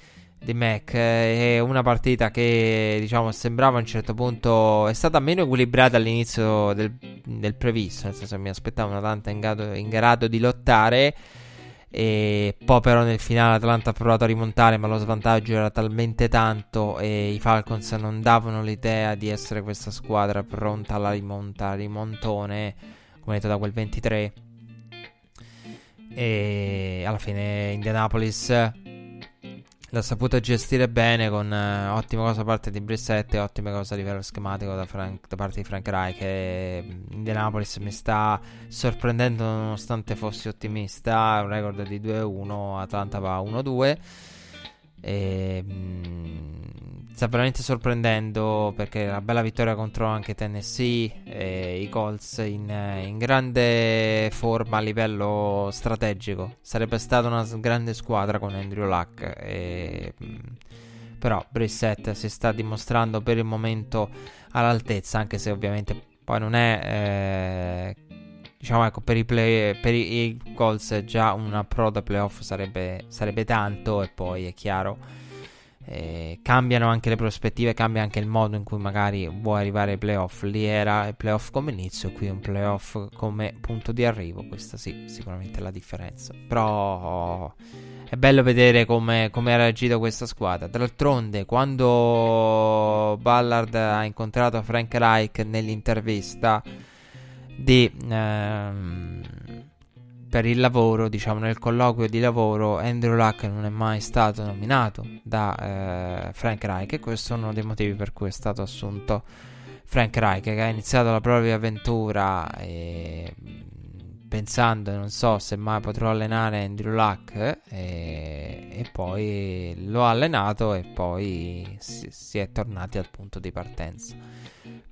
di Mac eh, è una partita che diciamo sembrava a un certo punto è stata meno equilibrata all'inizio del, del previsto nel senso mi aspettavo una tanta in grado, in grado di lottare e poi però nel finale Atlanta ha provato a rimontare ma lo svantaggio era talmente tanto e i Falcons non davano l'idea di essere questa squadra pronta alla rimonta, rimontone come detto da quel 23 e alla fine Indianapolis l'ha saputo gestire bene con eh, ottime cose da parte di Brissette e ottime cose a livello schematico da, Frank, da parte di Frank Reich che mm, Indianapolis mi sta sorprendendo nonostante fossi ottimista un record di 2-1 Atlanta va 1-2 e, mh, mm, sta veramente sorprendendo perché la bella vittoria contro anche Tennessee e i Colts in, in, grande forma a livello strategico. Sarebbe stata una grande squadra con Andrew Luck. E, mh, mm, però Brissett si sta dimostrando per il momento all'altezza, anche se ovviamente poi non è... Eh, diciamo ecco per i, play, per i, Colts già una pro da playoff sarebbe, sarebbe tanto e poi è chiaro eh, cambiano anche le prospettive cambia anche il modo in cui magari vuoi arrivare ai playoff. Lì era il playoff come inizio qui un playoff come punto di arrivo questa sì sicuramente è la differenza. Però è bello vedere come, come ha reagito questa squadra. D'altronde quando Ballard ha incontrato Frank Reich nell'intervista di, ehm, per il lavoro, diciamo nel colloquio di lavoro, Andrew Luck non è mai stato nominato da eh, Frank Reich e questo è uno dei motivi per cui è stato assunto Frank Reich che ha iniziato la propria avventura e, pensando, non so se mai potrò allenare Andrew Luck e, e poi l'ho allenato e poi si, si è tornati al punto di partenza.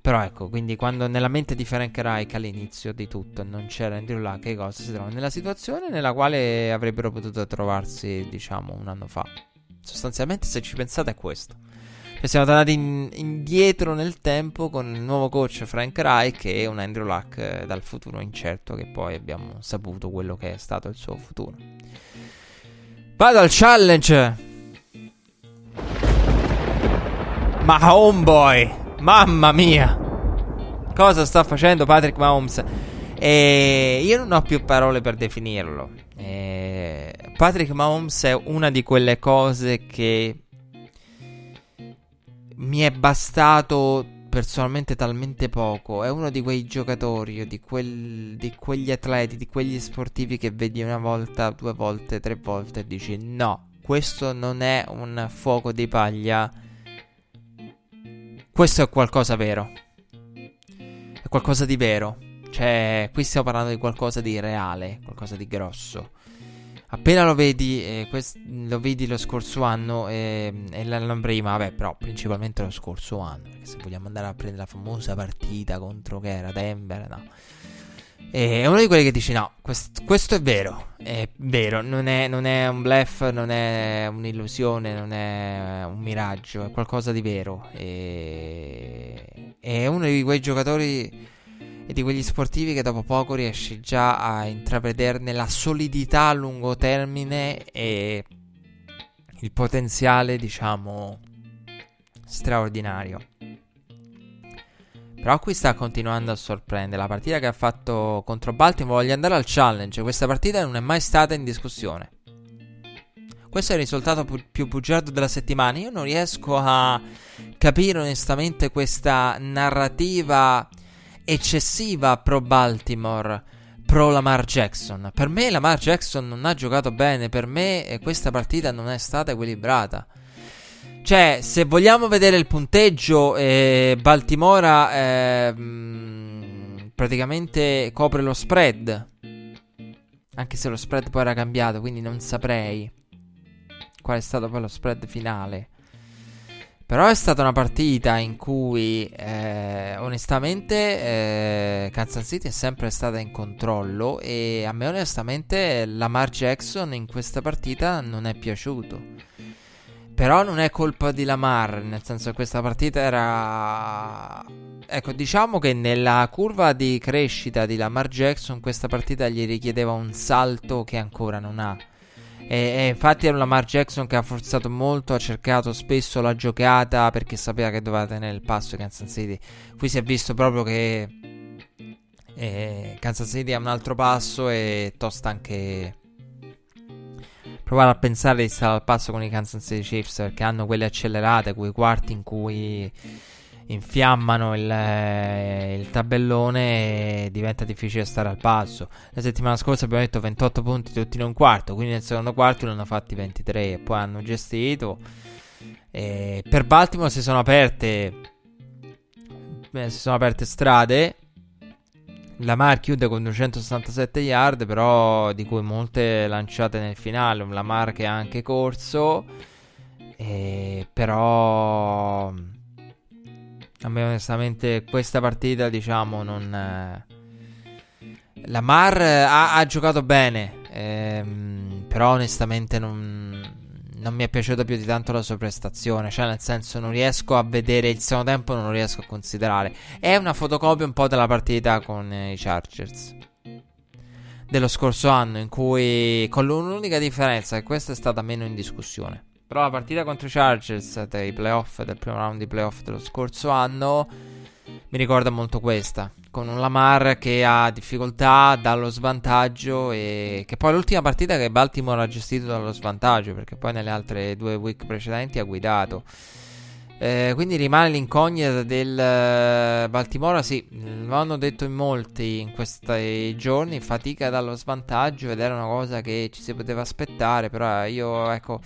Però ecco, quindi quando nella mente di Frank Reich all'inizio di tutto non c'era Andrew Luck e cose si trovano nella situazione nella quale avrebbero potuto trovarsi, diciamo, un anno fa. Sostanzialmente, se ci pensate, è questo. Cioè, siamo tornati in, indietro nel tempo con il nuovo coach Frank Reich e un Andrew Luck eh, dal futuro incerto che poi abbiamo saputo quello che è stato il suo futuro. Vado al challenge! Ma homeboy! Mamma mia! Cosa sta facendo Patrick Mahomes? E io non ho più parole per definirlo. E Patrick Mahomes è una di quelle cose che mi è bastato personalmente talmente poco. È uno di quei giocatori, di, quel, di quegli atleti, di quegli sportivi che vedi una volta, due volte, tre volte e dici no, questo non è un fuoco di paglia questo è qualcosa vero. È qualcosa di vero. Cioè, qui stiamo parlando di qualcosa di reale, qualcosa di grosso. Appena lo vedi, eh, quest- lo vedi lo scorso anno eh, e l'anno prima, vabbè, però principalmente lo scorso anno. Perché se vogliamo andare a prendere la famosa partita contro che era Denver, no. E è uno di quelli che dici: No, quest- questo è vero. È vero, non è, non è, un bluff, non è un'illusione, non è un miraggio, è qualcosa di vero. E... È uno di quei giocatori e di quegli sportivi che dopo poco riesci già a intravederne la solidità a lungo termine e il potenziale, diciamo, straordinario. Però qui sta continuando a sorprendere. La partita che ha fatto contro Baltimore, voglio andare al challenge. Questa partita non è mai stata in discussione. Questo è il risultato pu- più bugiardo della settimana. Io non riesco a capire onestamente questa narrativa eccessiva pro Baltimore, pro Lamar Jackson. Per me Lamar Jackson non ha giocato bene, per me questa partita non è stata equilibrata. Cioè, se vogliamo vedere il punteggio, eh, Baltimora eh, praticamente copre lo spread. Anche se lo spread poi era cambiato, quindi non saprei qual è stato poi lo spread finale. Però è stata una partita in cui, eh, onestamente, eh, Kansas City è sempre stata in controllo e a me onestamente Lamar Jackson in questa partita non è piaciuto. Però non è colpa di Lamar, nel senso che questa partita era... Ecco, diciamo che nella curva di crescita di Lamar Jackson questa partita gli richiedeva un salto che ancora non ha. E, e infatti è un Lamar Jackson che ha forzato molto, ha cercato spesso la giocata perché sapeva che doveva tenere il passo Kansas City. Qui si è visto proprio che eh, Kansas City ha un altro passo e tosta anche provare a pensare di stare al passo con i Kansas City Chiefs perché hanno quelle accelerate, quei quarti in cui infiammano il, eh, il, tabellone e diventa difficile stare al passo. La settimana scorsa abbiamo detto 28 punti tutti in un quarto, quindi nel secondo quarto ne hanno fatti 23 e poi hanno gestito. E per Baltimore si sono aperte si sono aperte strade. La Mar chiude con 267 yard, però di cui molte lanciate nel finale. Un Lamar che ha anche corso. E però a me onestamente questa partita, diciamo, non... Eh... La Mar ha, ha giocato bene, ehm, però onestamente non, non, mi è piaciuta più di tanto la sua prestazione. Cioè, nel senso, non riesco a vedere il secondo tempo, non lo riesco a considerare. È una fotocopia un po' della partita con i Chargers dello scorso anno, in cui con l'unica differenza che questa è stata meno in discussione. Però la partita contro i Chargers dei playoff, del primo round di playoff dello scorso anno, mi ricorda molto questa. Con un Lamar che ha difficoltà, dallo svantaggio e che poi l'ultima partita che Baltimore ha gestito dallo svantaggio, perché poi nelle altre due week precedenti ha guidato. Eh, quindi rimane l'incognita del eh, Baltimora. Sì, lo hanno detto in molti in questi giorni. Fatica dallo svantaggio ed era una cosa che ci si poteva aspettare. Però io, ecco,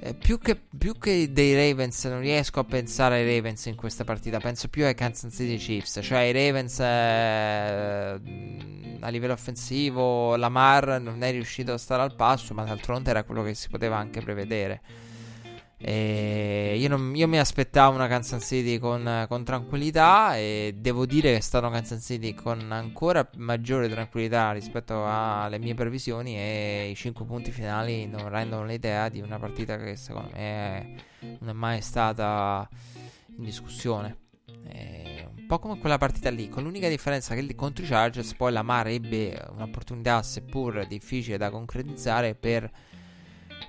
eh, più, che, più, che, dei Ravens, non riesco a pensare ai Ravens in questa partita. Penso più ai Kansas City Chiefs. Cioè, i Ravens eh, a livello offensivo, Lamar non è riuscito a stare al passo, ma d'altronde era quello che si poteva anche prevedere. Io, non, io, mi aspettavo una Kansas City con, con, tranquillità e devo dire che è stata una Kansas City con ancora maggiore tranquillità rispetto alle mie previsioni e i 5 punti finali non rendono l'idea di una partita che secondo me non è mai stata in discussione. È un po' come quella partita lì, con l'unica differenza che contro i Chargers poi la Mare ebbe un'opportunità seppur difficile da concretizzare per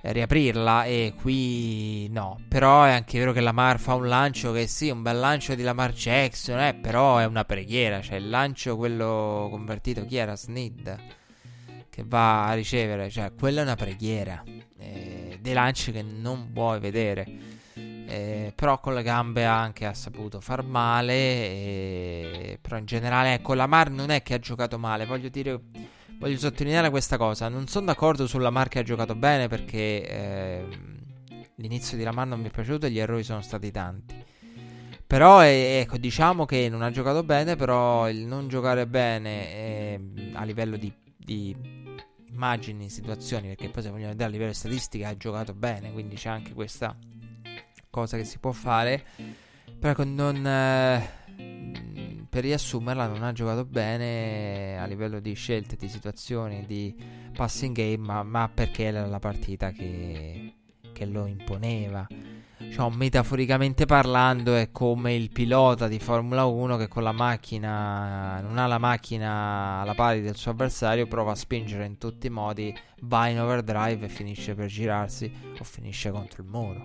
riaprirla e qui no. Però è anche vero che Lamar fa un lancio che sì, un bel lancio di Lamar Jackson, eh, però è una preghiera, cioè il lancio quello convertito chi era Snid che va a ricevere, cioè quella è una preghiera. Eh, dei lanci che non vuoi vedere. Eh, però con le gambe anche ha saputo far male. Eh, però in generale, ecco, Lamar non è che ha giocato male, voglio dire voglio sottolineare questa cosa. Non sono d'accordo sulla marca ha giocato bene perché eh, l'inizio di Lamar non mi è piaciuto e gli errori sono stati tanti. Però eh, ecco, diciamo che non ha giocato bene, però il non giocare bene eh, a livello di, di, immagini, situazioni, perché poi se vogliamo vedere a livello di statistica ha giocato bene, quindi c'è anche questa cosa che si può fare. Però non eh, per riassumerla non ha giocato bene a livello di scelte, di situazioni, di passing game, ma, ma perché era la partita che, che lo imponeva. Cioè, metaforicamente parlando, è come il pilota di Formula 1 che con la macchina non ha la macchina alla pari del suo avversario, prova a spingere in tutti i modi, va in overdrive e finisce per girarsi o finisce contro il muro.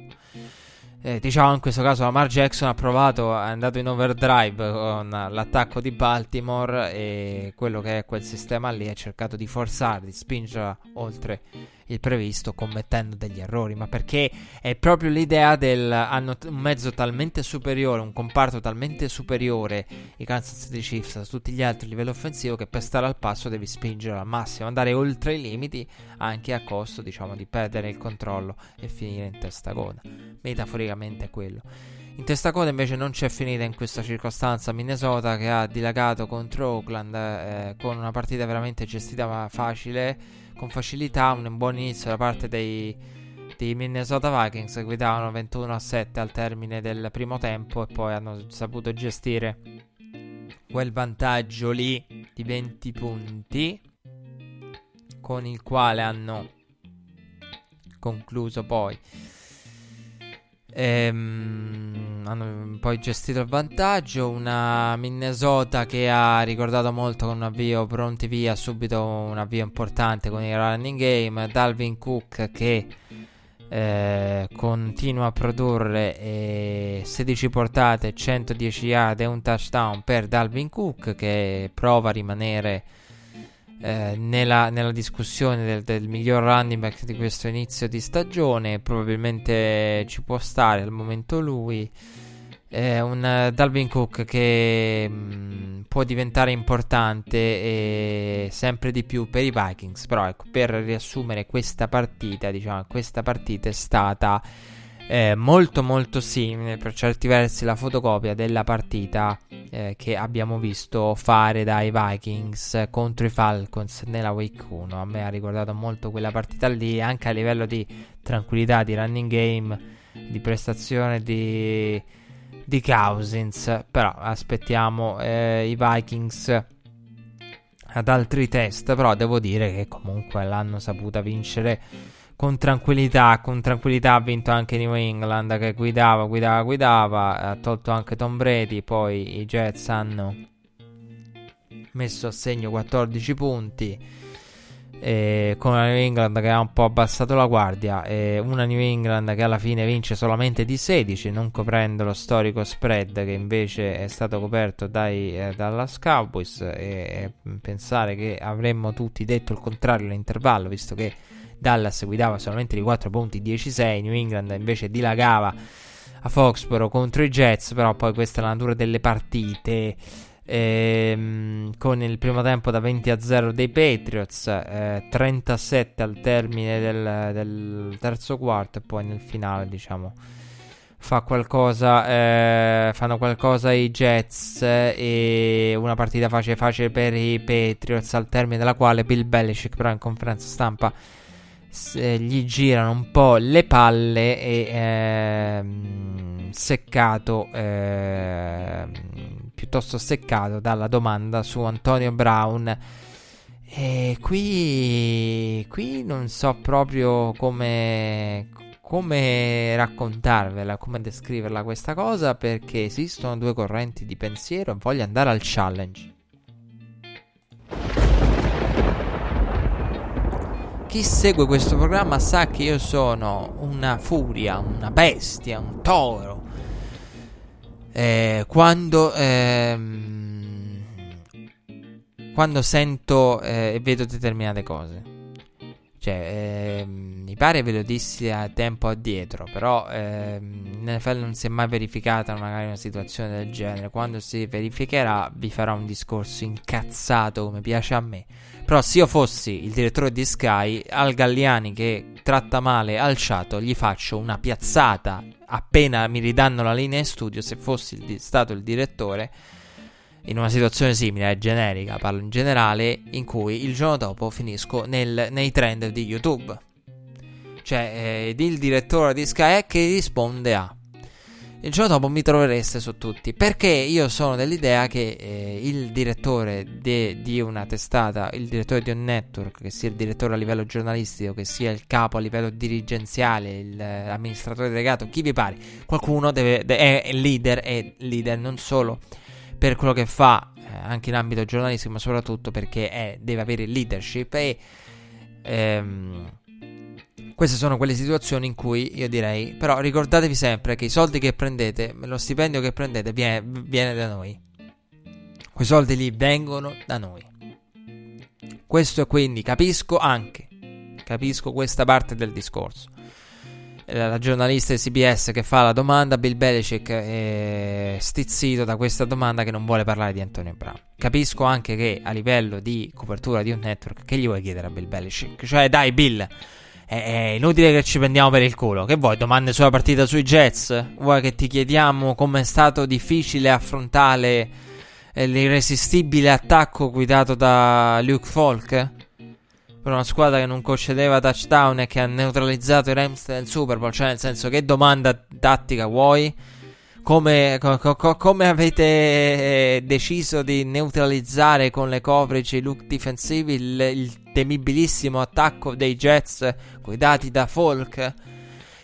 Eh, diciamo in questo caso Lamar Jackson ha provato, è andato in overdrive con l'attacco di Baltimore e quello che è quel sistema lì ha cercato di forzare, di spingere oltre il previsto commettendo degli errori, ma perché è proprio l'idea del hanno un mezzo talmente superiore, un comparto talmente superiore i Kansas City Chiefs a tutti gli altri a livello offensivo che per stare al passo devi spingere al massimo, andare oltre i limiti anche a costo, diciamo, di perdere il controllo e finire in testa coda. Metaforicamente è quello. In testa coda invece non c'è finita in questa circostanza Minnesota che ha dilagato contro Oakland eh, con una partita veramente gestita ma facile con facilità un buon inizio da parte dei, dei Minnesota Vikings guidavano 21 a 7 al termine del primo tempo e poi hanno saputo gestire quel vantaggio lì di 20 punti con il quale hanno concluso poi Ehm, hanno poi gestito il vantaggio. Una Minnesota che ha ricordato molto con un avvio pronti via. Subito un avvio importante con il running game. Dalvin Cook che eh, continua a produrre eh, 16 portate, 110 yard e un touchdown per Dalvin Cook che prova a rimanere eh, nella, nella, discussione del, del, miglior running back di questo inizio di stagione. Probabilmente ci può stare al momento lui. È un uh, Dalvin Cook che mh, mm, può diventare importante e sempre di più per i Vikings. Però ecco, per riassumere questa partita, diciamo, questa partita è stata eh, molto molto simile per certi versi la fotocopia della partita eh, che abbiamo visto fare dai Vikings contro i Falcons nella Week 1 a me ha ricordato molto quella partita lì anche a livello di tranquillità di running game di prestazione di, di Cousins. Però aspettiamo eh, i Vikings ad altri test. Però devo dire che comunque l'hanno saputa vincere con tranquillità, con tranquillità ha vinto anche New England che guidava, guidava, guidava, ha tolto anche Tom Brady, poi i Jets hanno messo a segno 14 punti eh, con una New England che ha un po' abbassato la guardia e una New England che alla fine vince solamente di 16 non coprendo lo storico spread che invece è stato coperto dai eh, Dallas Cowboys e, e pensare che avremmo tutti detto il contrario all'intervallo visto che Dallas guidava solamente di 4 punti 10-6, New England invece dilagava a Foxborough contro i Jets, però poi questa è la natura delle partite. Ehm, con il primo tempo da 20 a 0 dei Patriots, eh, 37 al termine del, del, terzo quarto e poi nel finale diciamo fa qualcosa, eh, fanno qualcosa i Jets eh, e una partita facile facile per i Patriots al termine della quale Bill Belichick però in conferenza stampa gli girano un po' le palle e ehm, seccato ehm, piuttosto seccato dalla domanda su Antonio Brown e qui qui non so proprio come come raccontarvela, come descriverla questa cosa perché esistono due correnti di pensiero e voglio andare al challenge. Chi segue questo programma sa che io sono una furia, una bestia, un toro. Eh, quando, ehm, quando sento eh, e vedo determinate cose. Cioè, ehm, mi pare ve lo dissi a tempo addietro, però ehm, in NFL non si è mai verificata magari una situazione del genere. Quando si verificherà vi farò un discorso incazzato come piace a me però se io fossi il direttore di Sky, al Galliani che tratta male Alciato, gli faccio una piazzata appena mi ridanno la linea in studio, se fossi il, stato il direttore, in una situazione simile, è generica, parlo in generale, in cui il giorno dopo finisco nel, nei trend di YouTube. Cioè, eh, il direttore di Sky che risponde a il giorno dopo mi trovereste su tutti. Perché io sono dell'idea che eh, il direttore de, di una testata, il direttore di un network, che sia il direttore a livello giornalistico, che sia il capo a livello dirigenziale, l'amministratore delegato, chi vi pare, qualcuno deve, de, è leader, è leader non solo per quello che fa eh, anche in ambito giornalistico, ma soprattutto perché è, deve avere leadership e. Ehm, queste sono quelle situazioni in cui io direi, però ricordatevi sempre che i soldi che prendete, lo stipendio che prendete viene, viene da noi. Quei soldi lì vengono da noi. Questo è quindi, capisco anche, capisco questa parte del discorso. La giornalista di CBS che fa la domanda, Bill Belichick è stizzito da questa domanda che non vuole parlare di Antonio Brown. Capisco anche che a livello di copertura di un network, che gli vuoi chiedere a Bill Belichick? Cioè, dai Bill, è inutile che ci prendiamo per il culo. Che vuoi? Domande sulla partita sui Jets? Vuoi che ti chiediamo come è stato difficile affrontare eh, l'irresistibile attacco guidato da Luke Falk? Per una squadra che non concedeva touchdown e che ha neutralizzato i Rams del Super Bowl. Cioè, nel senso, che domanda tattica vuoi? Come, co- co- come, avete eh, deciso di neutralizzare con le coverage i look difensivi il, il temibilissimo attacco dei Jets guidati da Folk?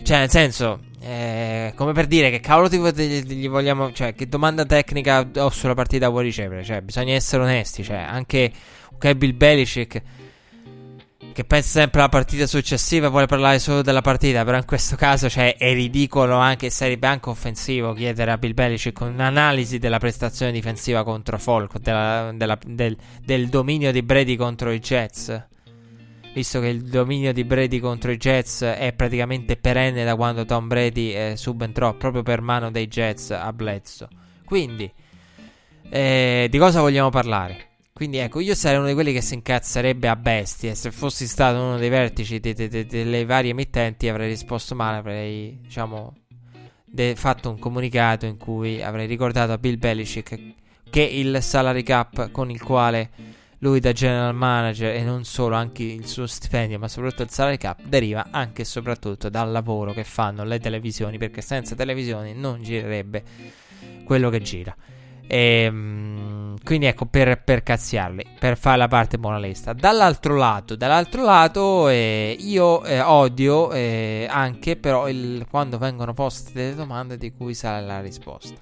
Cioè, nel senso, Eh, come per dire che cavolo ti, gli vogliamo. Cioè, che domanda tecnica ho sulla partita vuoi ricevere? Cioè, bisogna essere onesti. Cioè, anche ok, Bill Belichick che pensa sempre alla partita successiva e vuole parlare solo della partita, però in questo caso cioè, è ridicolo anche, sarebbe anche offensivo chiedere a Bill Belichick un'analisi della prestazione difensiva contro Folk, della, della, del, del, dominio di Brady contro i Jets. Visto che il dominio di Brady contro i Jets è praticamente perenne da quando Tom Brady eh, subentrò proprio per mano dei Jets a Bledsoe. Quindi, eh, di cosa vogliamo parlare? Quindi ecco, io sarei uno di quelli che si incazzerebbe a bestie. Se fossi stato uno dei vertici de- de- de- delle varie emittenti avrei risposto male, avrei, diciamo, fatto un comunicato in cui avrei ricordato a Bill Belichick che il salary cap con il quale lui da general manager e non solo, anche il suo stipendio, ma soprattutto il salary cap deriva anche e soprattutto dal lavoro che fanno le televisioni, perché senza televisioni non girerebbe quello che gira. E, ehm, quindi ecco per, per cazziarli, per fare la parte moralista. Dall'altro lato, dall'altro lato eh, io eh, odio eh, anche però il, quando vengono poste delle domande di cui sale la risposta.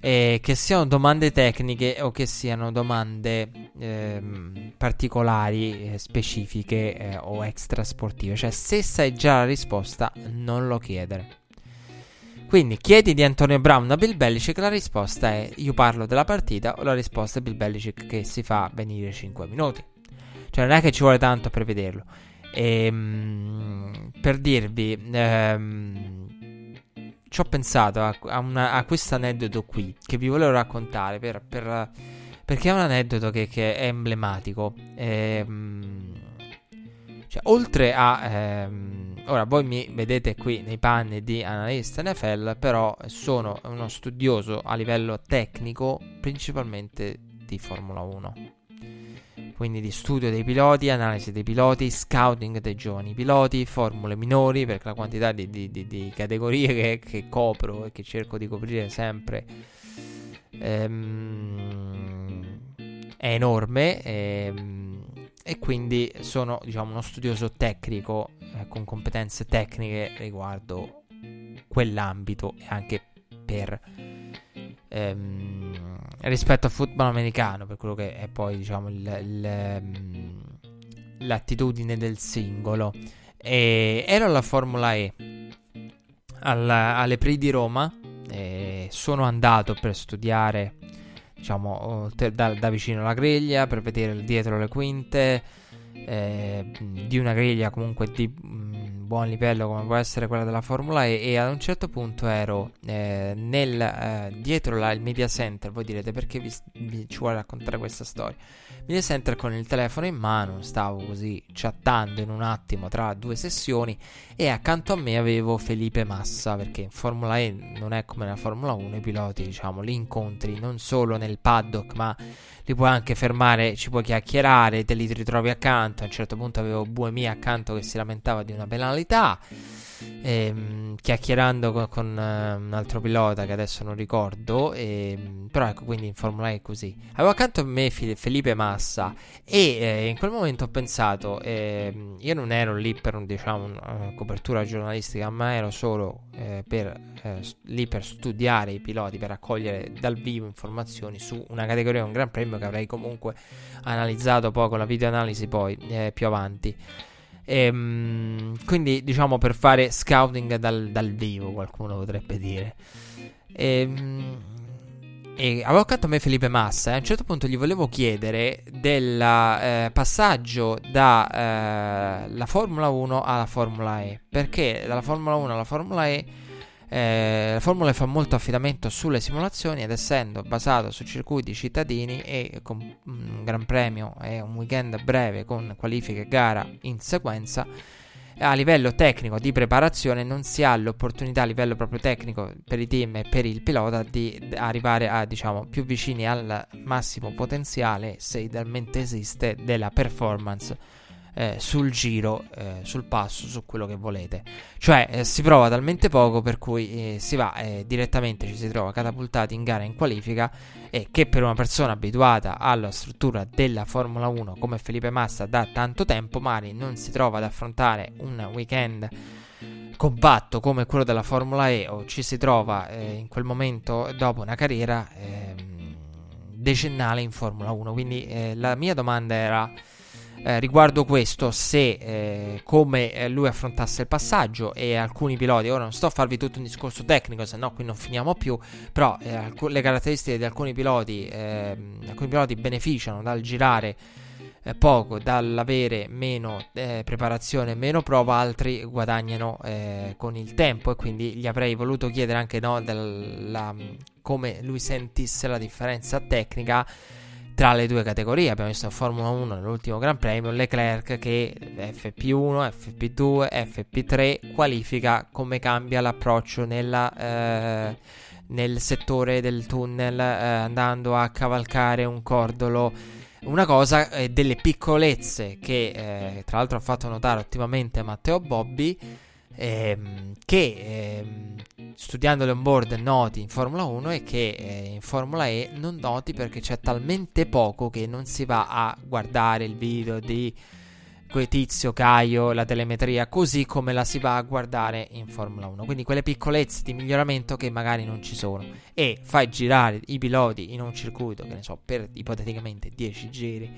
che siano domande tecniche o che siano domande ehm, particolari, eh, specifiche eh, o extra sportive. Cioè se sai già la risposta non lo chiedere. Quindi chiedi di Antonio Brown a Bill Belichick, la risposta è io parlo della partita o la risposta è Bill Belichick che si fa venire 5 minuti. Cioè non è che ci vuole tanto per vederlo. Ehm, per dirvi, ehm, ci ho pensato a, a, una, a questo aneddoto qui che vi volevo raccontare per, per, perché è un aneddoto che, che è emblematico. Ehm, cioè, oltre a... Ehm, Ora, voi mi vedete qui nei panni di analista NFL, però sono uno studioso a livello tecnico, principalmente di Formula 1. Quindi di studio dei piloti, analisi dei piloti, scouting dei giovani piloti, formule minori, perché la quantità di, di, di, di categorie che, che, copro e che cerco di coprire sempre ehm, è enorme. Ehm, e quindi sono diciamo uno studioso tecnico eh, con competenze tecniche riguardo quell'ambito e anche per ehm, rispetto al football americano per quello che è poi diciamo il, il, ehm, l'attitudine del singolo. E ero alla Formula E alla, alle Pri di Roma sono andato per studiare diciamo, da, da, vicino la griglia per vedere dietro le quinte eh, di una griglia comunque di mh, mm, buon livello come può essere quella della Formula E e ad un certo punto ero eh, nel, eh, dietro la, il media center voi direte perché vi, vi, ci vuole raccontare questa storia media center con il telefono in mano stavo così chattando in un attimo tra due sessioni e accanto a me avevo Felipe Massa perché in Formula E non è come nella Formula 1 i piloti diciamo li incontri non solo nel paddock ma li puoi anche fermare ci puoi chiacchierare te li ritrovi accanto a un certo punto avevo Buemi accanto che si lamentava di una penalità ehm, chiacchierando con, con uh, un altro pilota che adesso non ricordo, ehm, però ecco, quindi in Formula E è così. Avevo accanto a me Felipe Massa e eh, in quel momento ho pensato, eh, io non ero lì per un, diciamo, una copertura giornalistica, ma ero solo eh, per, eh, lì per studiare i piloti, per raccogliere dal vivo informazioni su una categoria, un gran premio che avrei comunque analizzato poi con la videoanalisi poi eh, più avanti. E, ehm, quindi, diciamo, per fare scouting dal, dal vivo, qualcuno potrebbe dire. E, ehm, e avevo accanto a me Felipe Massa e a un certo punto gli volevo chiedere del eh, passaggio dalla eh, Formula 1 alla Formula E. Perché dalla Formula 1 alla Formula E eh, la Formula fa molto affidamento sulle simulazioni ed essendo basato su circuiti cittadini e con un gran premio e un weekend breve con qualifiche e gara in sequenza, a livello tecnico di preparazione non si ha l'opportunità a livello proprio tecnico per i team e per il pilota di arrivare a diciamo più vicini al massimo potenziale se idealmente esiste della performance eh, sul giro, eh, sul passo, su quello che volete. Cioè eh, si prova talmente poco per cui eh, si va eh, direttamente, ci si trova catapultati in gara in qualifica e che per una persona abituata alla struttura della Formula 1 come Felipe Massa da tanto tempo, magari non si trova ad affrontare un weekend compatto come quello della Formula E o ci si trova eh, in quel momento dopo una carriera eh, decennale in Formula 1. Quindi la mia domanda era eh, riguardo questo, se eh, come eh, lui affrontasse il passaggio e alcuni piloti, ora non sto a farvi tutto un discorso tecnico, se no qui non finiamo più, però eh, alc- le caratteristiche di alcuni piloti, ehm, alcuni piloti beneficiano dal girare eh, poco, dall'avere meno eh, preparazione, meno prova, altri guadagnano con il tempo e quindi gli avrei voluto chiedere anche no, della, come lui sentisse la differenza tecnica tra le due categorie. Abbiamo visto in Formula 1 nell'ultimo Gran Premio Leclerc che FP1, FP2, FP3 qualifica come cambia l'approccio nella, eh, nel settore del tunnel eh, andando a cavalcare un cordolo. Una cosa eh, delle piccolezze che eh, tra l'altro ha fatto notare ottimamente Matteo Bobbi ehm, che ehm, studiando onboard noti in Formula 1 e che eh, in Formula E non noti perché c'è talmente poco che non si va a guardare il video di quel tizio Caio, la telemetria, così come la si va a guardare in Formula 1. Quindi quelle piccolezze di miglioramento che magari non ci sono. E fai girare i piloti in un circuito, che ne so, per ipoteticamente 10 giri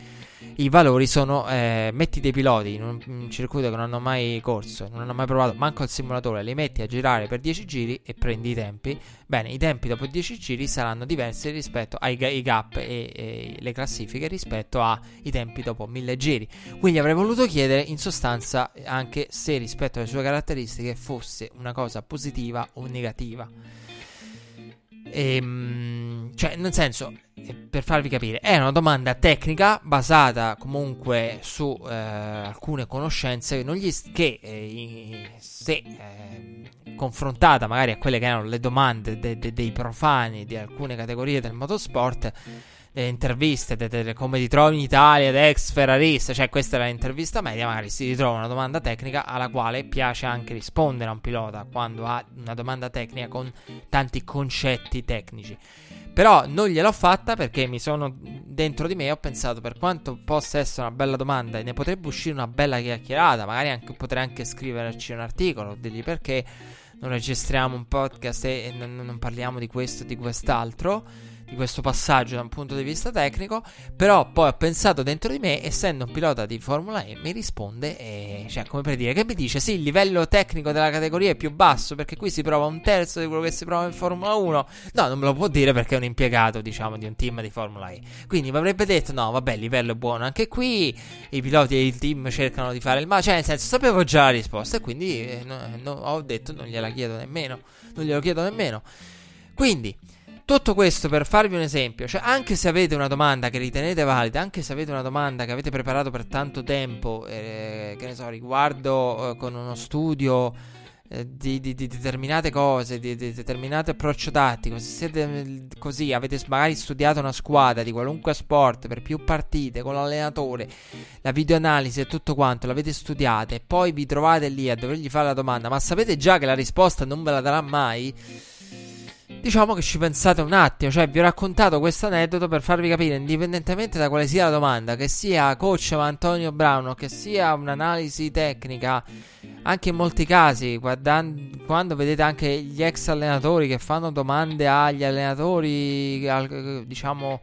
i valori sono eh, metti dei piloti in un, circuito che non hanno mai corso, non hanno mai provato, manco il simulatore, li metti a girare per 10 giri e prendi i tempi. Bene, i tempi dopo 10 giri saranno diversi rispetto ai, ai gap e, e, le classifiche rispetto ai tempi dopo 1000 giri. Quindi avrei voluto chiedere in sostanza anche se rispetto alle sue caratteristiche fosse una cosa positiva o negativa. Ehm, cioè, nel senso, eh, per farvi capire, è una domanda tecnica basata comunque su eh, alcune conoscenze gli, che, eh, se eh, confrontata magari a quelle che erano le domande de, de, dei profani di alcune categorie del motorsport delle interviste, de, de, come ti trovi in Italia, ed ex ferrarista, cioè questa è l'intervista media, magari si ritrova una domanda tecnica alla quale piace anche rispondere a un pilota quando ha una domanda tecnica con tanti concetti tecnici. Però non gliel'ho fatta perché mi sono dentro di me ho pensato per quanto possa essere una bella domanda e ne potrebbe uscire una bella chiacchierata, magari anche, potrei anche scriverci un articolo, dirgli perché non registriamo un podcast e non, non parliamo di questo e di quest'altro di questo passaggio da un punto di vista tecnico, però poi ho pensato dentro di me, essendo un pilota di Formula E, mi risponde, e, cioè come per dire, che mi dice, sì, il livello tecnico della categoria è più basso, perché qui si prova un terzo di quello che si prova in Formula 1. No, non me lo può dire perché è un impiegato, diciamo, di un team di Formula E. Quindi mi avrebbe detto, no, vabbè, il livello è buono anche qui, i piloti e il team cercano di fare il ma, cioè nel senso, sapevo già la risposta e quindi eh, no, no, ho detto, non gliela chiedo nemmeno, non glielo chiedo nemmeno. Quindi, tutto questo per farvi un esempio, cioè anche se avete una domanda che ritenete valida, anche se avete una domanda che avete preparato per tanto tempo, eh, che ne so, riguardo eh, con uno studio eh, di, di, di, determinate cose, di, di determinato approccio tattico, se siete mm, così, avete magari studiato una squadra di qualunque sport per più partite con l'allenatore, la videoanalisi e tutto quanto, l'avete studiata e poi vi trovate lì a dovergli fare la domanda, ma sapete già che la risposta non ve la darà mai? Diciamo che ci pensate un attimo, cioè vi ho raccontato questo aneddoto per farvi capire, indipendentemente da quale sia la domanda, che sia coach Antonio Brown o che sia un'analisi tecnica, anche in molti casi, guardando, quando vedete anche gli ex allenatori che fanno domande agli allenatori, al, diciamo,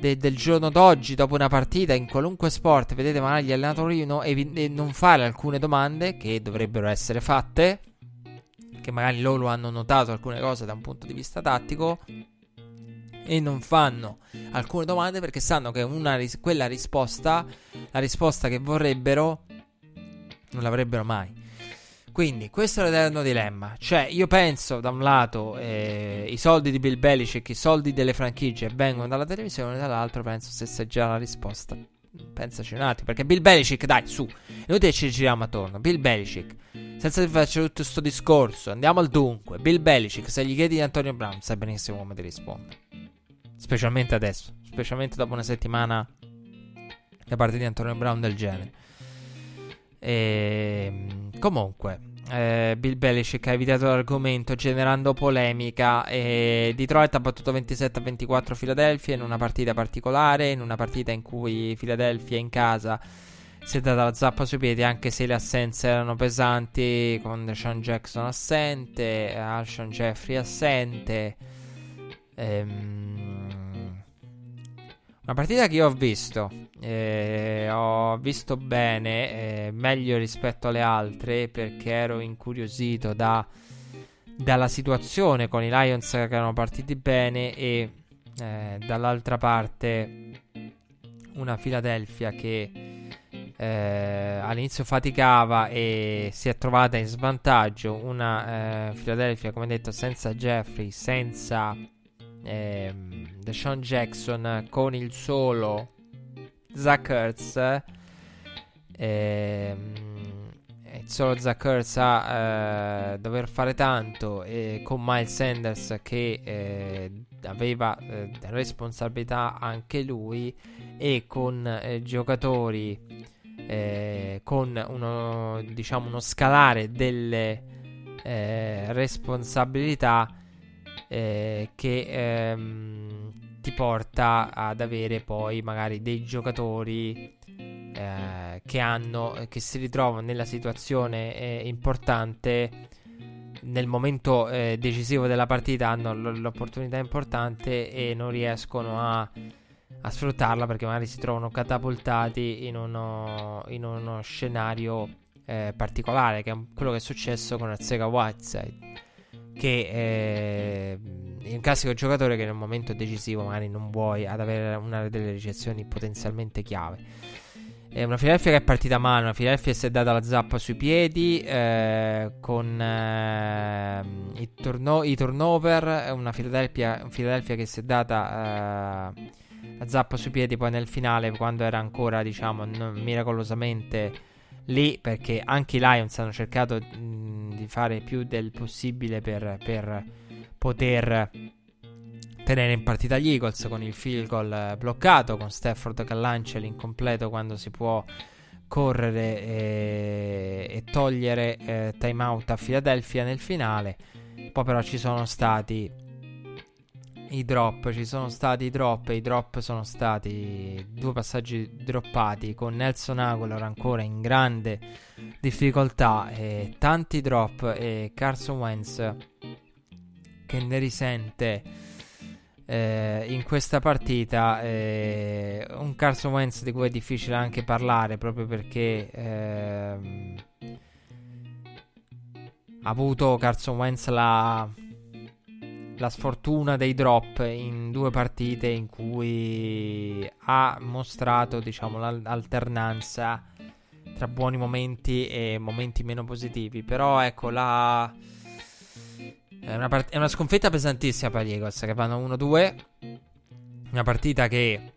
de, del giorno d'oggi, dopo una partita, in qualunque sport, vedete magari gli allenatori no, e, e non fare alcune domande che dovrebbero essere fatte che magari loro hanno notato alcune cose da un punto di vista tattico e non fanno alcune domande perché sanno che ris- quella risposta, la risposta che vorrebbero, non l'avrebbero mai. Quindi questo è l'eterno dilemma. Cioè, io penso da un lato eh, i soldi di Bill Belichick, i soldi delle franchigie vengono dalla televisione, dall'altro penso se sai già la risposta pensaci un attimo. Perché Bill Belichick, dai, su, inutile ci giriamo attorno. Bill Belichick, senza che faccia tutto questo discorso, andiamo al dunque. Bill Belichick, se gli chiedi di Antonio Brown, sai benissimo come ti risponde. Specialmente adesso, specialmente dopo una settimana da parte di Antonio Brown del genere. E, ehm, comunque eh, Bill Belichick ha evitato l'argomento generando polemica e Detroit ha battuto 27 a 24 Philadelphia in una partita particolare, in una partita in cui Philadelphia in casa si è data la zappa sui piedi anche se le assenze erano pesanti con Sean Jackson assente, Alshon Jeffrey assente. Ehm, una partita che io ho visto, eh, ho visto bene, eh, meglio rispetto alle altre perché ero incuriosito da, dalla situazione con i Lions che erano partiti bene e eh, dall'altra parte una Philadelphia che eh, all'inizio faticava e si è trovata in svantaggio. Una eh, Philadelphia, come detto, senza Jeffrey, senza eh, Deshaun Jackson, con il solo Zach Ertz. Ehm, il solo Zach Ertz a eh, dover fare tanto e con Miles Sanders che eh, aveva eh, responsabilità anche lui e con eh, giocatori eh, con uno, diciamo, uno scalare delle eh, responsabilità eh, che ehm, ti porta ad avere poi magari dei giocatori eh, che hanno che si ritrovano nella situazione eh, importante nel momento eh, decisivo della partita hanno l- l'opportunità importante e non riescono a a sfruttarla perché magari si trovano catapultati in uno, in uno scenario eh, particolare, che è quello che è successo con Arzega Whiteside, che è un classico giocatore che nel momento decisivo magari non vuoi ad avere una delle ricezioni potenzialmente chiave. È una Philadelphia che è partita male, una Philadelphia si è data la zappa sui piedi eh, con eh, i, turno- i, turnover, una Philadelphia, Philadelphia, che si è data... Eh, la zappa sui piedi poi nel finale quando era ancora diciamo n- miracolosamente lì perché anche i Lions hanno cercato mh, di fare più del possibile per, per, poter tenere in partita gli Eagles con il field goal bloccato con Stafford che lancia l'incompleto quando si può correre e, e togliere eh, timeout a Philadelphia nel finale. Poi però ci sono stati i drop, ci sono stati i drop e i drop sono stati due passaggi droppati con Nelson Aguilar ancora in grande difficoltà e tanti drop e Carson Wentz che ne risente eh, in questa partita eh, un Carson Wentz di cui è difficile anche parlare proprio perché eh, ha avuto Carson Wentz la la sfortuna dei drop in due partite in cui ha mostrato diciamo l'alternanza tra buoni momenti e momenti meno positivi. Però ecco la è una, part- è una sconfitta pesantissima per gli Eagles che vanno 1-2 una partita che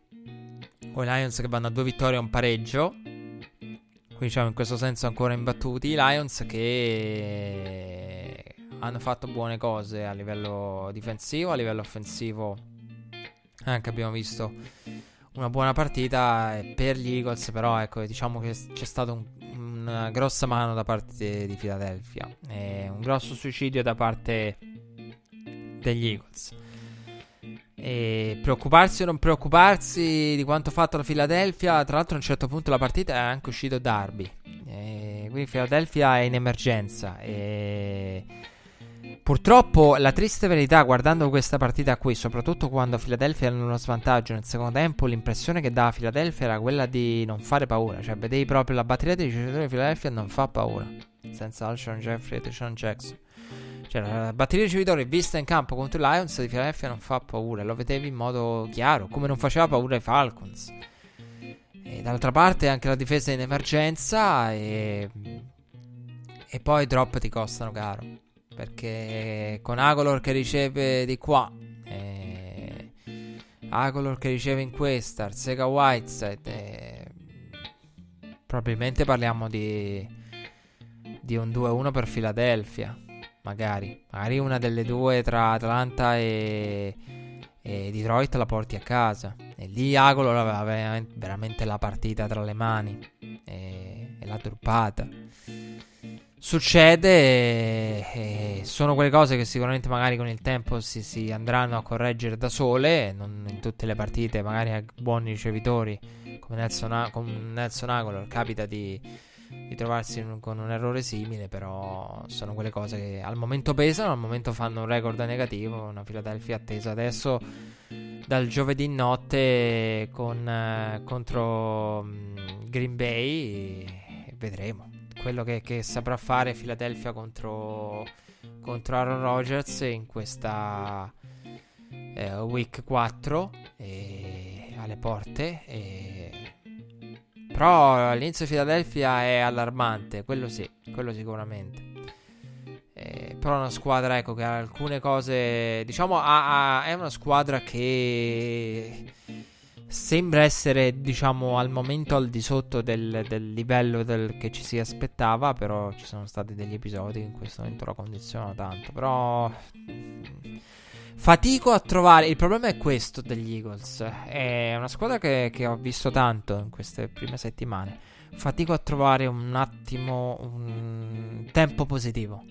con i Lions che vanno a due vittorie e un pareggio. Quindi diciamo in questo senso ancora imbattuti. I Lions che hanno fatto buone cose a livello difensivo, a livello offensivo anche abbiamo visto una buona partita per gli Eagles, però ecco, diciamo che c'è stata un, una grossa mano da parte di Philadelphia e un grosso suicidio da parte degli Eagles. E preoccuparsi o non preoccuparsi di quanto fatto la Philadelphia, tra l'altro a un certo punto della partita è anche uscito Darby. E quindi Philadelphia è in emergenza e Purtroppo la triste verità guardando questa partita qui, soprattutto quando Philadelphia in uno svantaggio nel secondo tempo, l'impressione che dava Philadelphia era quella di non fare paura, cioè vedevi proprio la batteria dei giocatori di Philadelphia non fa paura, senza Alshon Jeffrey e Deshaun Jackson. Cioè la batteria di giocatori vista in campo contro i Lions di Philadelphia non fa paura, lo vedevi in modo chiaro, come non faceva paura ai Falcons. E dall'altra parte anche la difesa in emergenza e, e poi i drop ti costano caro. Perché con Agolor che riceve di qua, eh, Agolor che riceve in questa, Arsega Whiteside, eh, probabilmente parliamo di, di un 2-1 per Philadelphia. Magari, magari una delle due tra Atlanta e, e Detroit la porti a casa. E lì Agolor aveva veramente la partita tra le mani e, e l'ha truppata succede e sono quelle cose che sicuramente magari con il tempo si, si, andranno a correggere da sole, non in tutte le partite magari a buoni ricevitori come Nelson, con Nelson Aguilar capita di, di trovarsi con un errore simile, però sono quelle cose che al momento pesano, al momento fanno un record negativo, una Philadelphia attesa adesso dal giovedì notte con, eh, contro um, Green Bay e, vedremo quello che, che, saprà fare Philadelphia contro, contro Aaron Rodgers in questa eh, week 4 e, alle porte e, però l'inizio di Philadelphia è allarmante quello sì, quello sicuramente eh, però è una squadra ecco, che ha alcune cose. Diciamo, ha, ha, è una squadra che sembra essere, diciamo, al momento al di sotto del, del livello del, che ci si aspettava. Però ci sono stati degli episodi che in questo momento la condizionano tanto. Però. Fatico a trovare. Il problema è questo degli Eagles. È una squadra che, che ho visto tanto in queste prime settimane. Fatico a trovare un attimo un tempo positivo.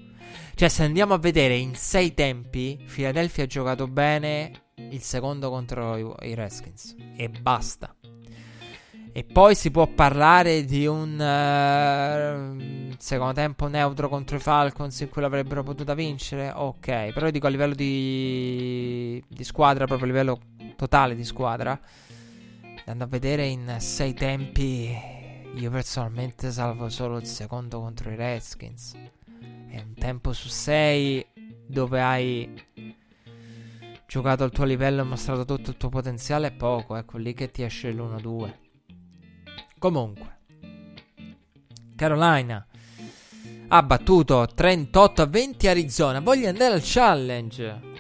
Cioè, se andiamo a vedere in sei tempi, Philadelphia ha giocato bene il secondo contro i, i Redskins. E basta. E poi si può parlare di un uh, secondo tempo neutro contro i Falcons in cui l'avrebbero potuta vincere. Ok, però dico a livello di, di squadra, proprio a livello totale di squadra, andando a vedere in sei tempi, io personalmente salvo solo il secondo contro i Redskins è un tempo su 6 dove hai giocato al tuo livello e mostrato tutto il tuo potenziale è poco, ecco lì che ti esce l'1-2. Comunque, Carolina ha battuto 38 a 20 Arizona. Voglio andare al challenge.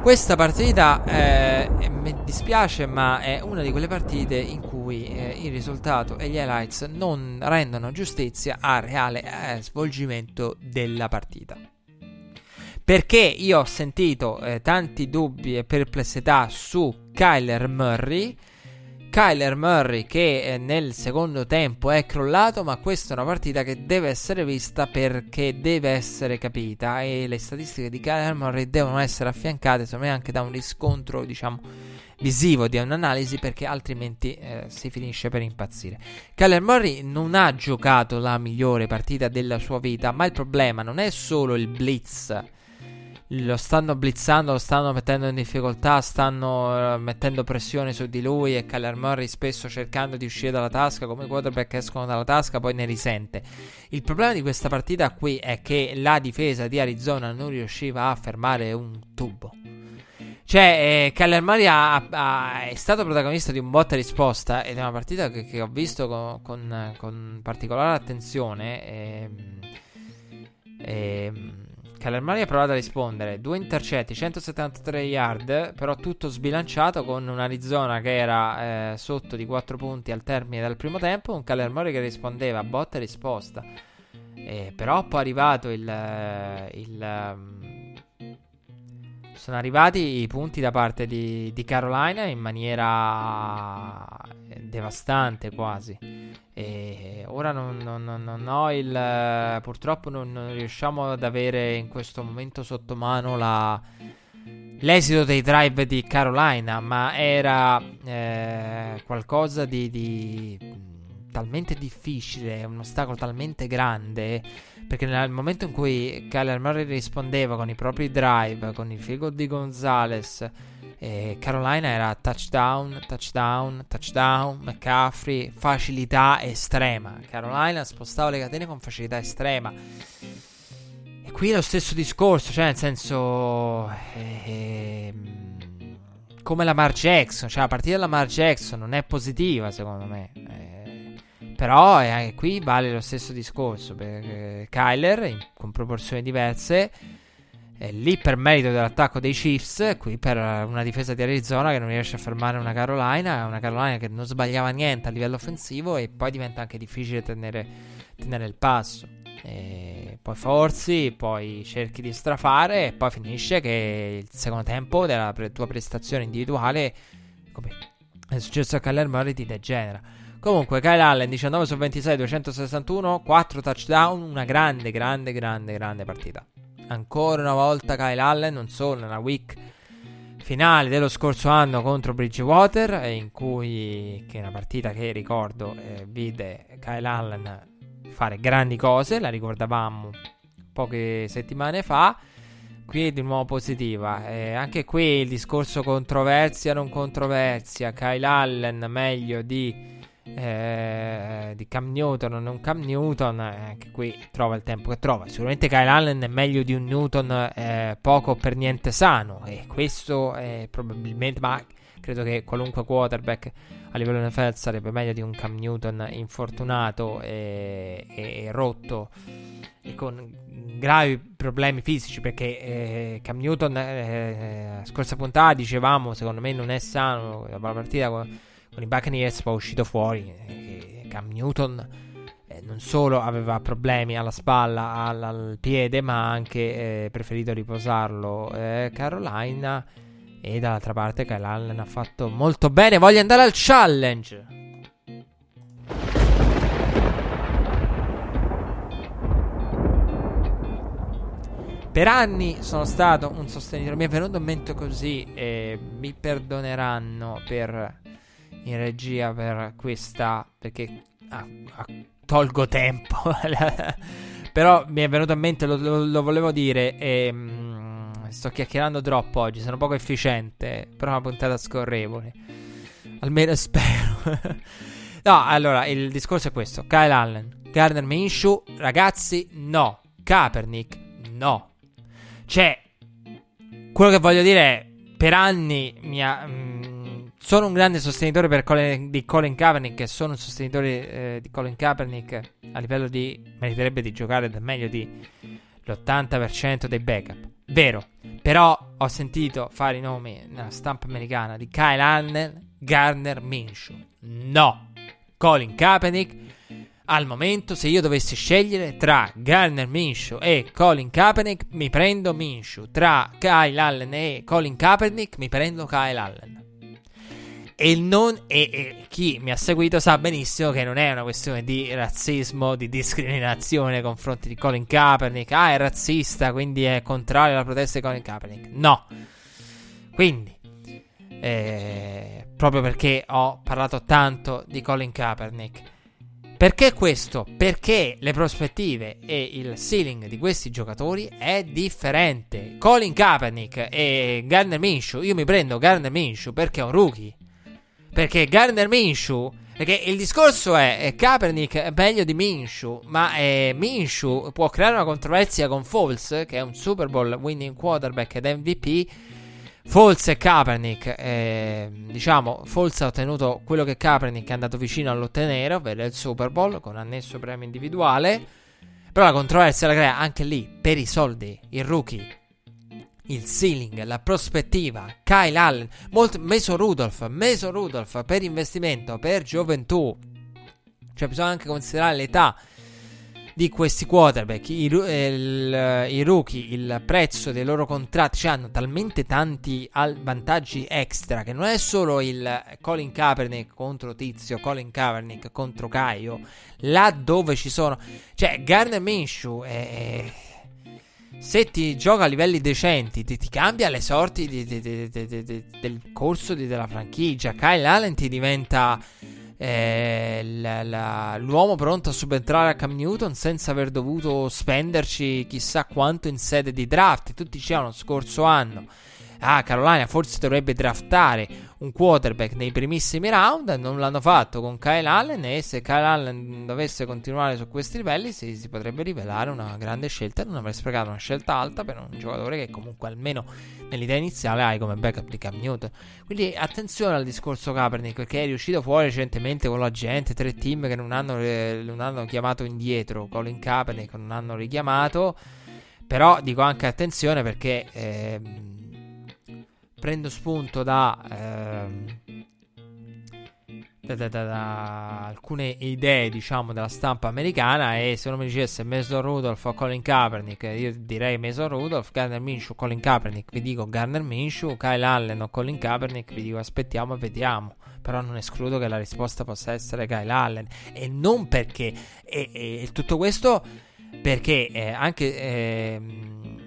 Questa partita eh, mi dispiace, ma è una di quelle partite in cui eh, il risultato e gli highlights non rendono giustizia al reale eh, svolgimento della partita. Perché io ho sentito eh, tanti dubbi e perplessità su Kyler Murray. Kyler Murray che eh, nel secondo tempo è crollato, ma questa è una partita che deve essere vista perché deve essere capita. E le statistiche di Kyler Murray devono essere affiancate secondo me anche da un riscontro, diciamo, visivo di un'analisi perché altrimenti eh, si finisce per impazzire. Kyler Murray non ha giocato la migliore partita della sua vita, ma il problema non è solo il blitz lo stanno blizzando, lo stanno mettendo in difficoltà, stanno uh, mettendo pressione su di lui e Kyler Murray spesso cercando di uscire dalla tasca, come i quarterback escono dalla tasca, poi ne risente. Il problema di questa partita qui è che la difesa di Arizona non riusciva a fermare un tubo. Cioè, eh, Kyler Murray ha, ha, è stato protagonista di un botta risposta ed è una partita che, che ho visto con, con, con particolare attenzione. E, ehm, ehm, Calermari ha provato a rispondere. Due intercetti, 173 yard, però tutto sbilanciato con un Arizona che era eh, sotto di 4 punti al termine del primo tempo. Un Calermari che rispondeva a botta e risposta. Eh, però poi è arrivato il, eh, il um, sono arrivati i punti da parte di, di Carolina in maniera devastante quasi. E ora non, non, non ho il. Purtroppo non, non, riusciamo ad avere in questo momento sotto mano la, l'esito dei drive di Carolina, ma era eh, qualcosa di, di talmente difficile, un ostacolo talmente grande perché nel momento in cui Kyler Murray rispondeva con i propri drive, con il goal di Gonzalez, eh, Carolina era touchdown, touchdown, touchdown, McCaffrey, facilità estrema. Carolina spostava le catene con facilità estrema. E qui è lo stesso discorso, cioè nel senso... Eh, come la Mar Jackson, cioè la partita della Mar Jackson non è positiva secondo me. Eh, però eh, qui vale lo stesso discorso. Perché Kyler, in, con proporzioni diverse, è lì per merito dell'attacco dei Chiefs, qui per una difesa di Arizona che non riesce a fermare una Carolina, una Carolina che non sbagliava niente a livello offensivo e poi diventa anche difficile tenere, tenere il passo. E poi forzi, poi cerchi di strafare e poi finisce che il secondo tempo della pre- tua prestazione individuale, come è successo a Kyler Murray, ti degenera. Comunque, Kyle Allen 19 su 26, 261, 4 touchdown, una grande, grande, grande, grande partita. Ancora una volta Kyle Allen, non solo nella week finale dello scorso anno contro Bridgewater, in cui, che è una partita che ricordo, eh, vide Kyle Allen fare grandi cose, la ricordavamo poche settimane fa. Qui è di nuovo positiva. Eh, anche qui il discorso controversia, non controversia. Kyle Allen meglio di eh, di Cam Newton o non Cam Newton, eh, anche qui trova il tempo che trova. Sicuramente Kyle Allen è meglio di un Newton eh, poco per niente sano e questo è probabilmente, ma credo che qualunque quarterback a livello NFL sarebbe meglio di un Cam Newton infortunato e, e, e rotto e con gravi problemi fisici perché eh, Cam Newton eh, scorsa puntata dicevamo secondo me non è sano la partita con con i Buccaneers poi è uscito fuori che Cam Newton eh, non solo aveva problemi alla spalla, al, al piede, ma ha anche eh, preferito riposarlo eh, Carolina. E dall'altra parte Kyle Allen ha fatto molto bene. Voglio andare al challenge. Per anni sono stato un sostenitore. Mi è venuto in mente così. E mi perdoneranno per in regia per questa perché ah, ah, tolgo tempo. Però mi è venuto in mente lo, lo, lo volevo dire e mm, sto chiacchierando troppo oggi sono poco efficiente però è una puntata scorrevole. Almeno spero. No allora il discorso è questo. Kyle Allen Gardner Minshew ragazzi no. Kaepernick no. Cioè quello che voglio dire è per anni mi ha, mm, sono un grande sostenitore Colin, di Colin Kaepernick e sono un sostenitore eh, di Colin Kaepernick a livello di meriterebbe di giocare da meglio di l'80% dei backup. Vero, però ho sentito fare i nomi nella stampa americana di Kyle Allen, Garner Minshew. No, Colin Kaepernick al momento, se io dovessi scegliere tra Garner Minshew e Colin Kaepernick, mi prendo Minshew. Tra Kyle Allen e Colin Kaepernick, mi prendo Kyle Allen. E, non, e, e, chi mi ha seguito sa benissimo che non è una questione di razzismo, di discriminazione nei confronti di Colin Kaepernick. Ah, è razzista, quindi è contrario alla protesta di Colin Kaepernick. No. Quindi, eh, proprio perché ho parlato tanto di Colin Kaepernick. Perché questo? Perché le prospettive e il ceiling di questi giocatori è differente. Colin Kaepernick e Garner Minshew, io mi prendo Garner Minshew perché è un rookie. Perché Gardner Minshew. Perché il discorso è, è Kaepernick è meglio di Minshew, ma eh, Minshew può creare una controversia con Foles, che è un Super Bowl winning quarterback ed MVP. Foles e Kaepernick, eh, diciamo, Foles ha ottenuto quello che Kaepernick è andato vicino all'ottenere, ovvero il Super Bowl con annesso premio individuale. Però la controversia la crea anche lì per i soldi, il rookie il ceiling, la prospettiva, Kyle Allen, molto, Mason Rudolph, Mason Rudolph per investimento, per gioventù. Cioè bisogna anche considerare l'età di questi quarterback, i, il, i rookie, il prezzo dei loro contratti, cioè hanno talmente tanti vantaggi extra che non è solo il Colin Kaepernick contro Tizio, Colin Kaepernick contro Caio, là dove ci sono, cioè Garner Minshew è se ti gioca a livelli decenti, ti, ti cambia le sorti di, di, di, del corso della franchigia. Kyle Allen ti diventa eh, la, la, l'uomo pronto a subentrare a Cam Newton senza aver dovuto spenderci chissà quanto in sede di draft. Tutti dicevano scorso anno. Ah, Carolina forse dovrebbe draftare un quarterback nei primissimi round. Non l'hanno fatto con Kyle Allen. E se Kyle Allen dovesse continuare su questi livelli, si, si potrebbe rivelare una grande scelta. Non avrei sprecato una scelta alta per un giocatore che comunque almeno nell'idea iniziale hai come backup di Cam Newton. Quindi attenzione al discorso Kaepernick perché è riuscito fuori recentemente con la gente. Tre team che non hanno, non hanno chiamato indietro Colin Kaepernick, non hanno richiamato. Però dico anche attenzione perché. Eh, prendo spunto da, ehm, da, da, da, alcune idee, diciamo, della stampa americana. E se uno mi dicesse Mason Rudolph o Colin Kaepernick, io direi Mason Rudolph, Garner Minshew, Colin Kaepernick, vi dico Garner Minshew, Kyle Allen o Colin Kaepernick, vi dico aspettiamo e vediamo. Però non escludo che la risposta possa essere Kyle Allen. E non perché. E, e tutto questo perché eh, anche. Eh,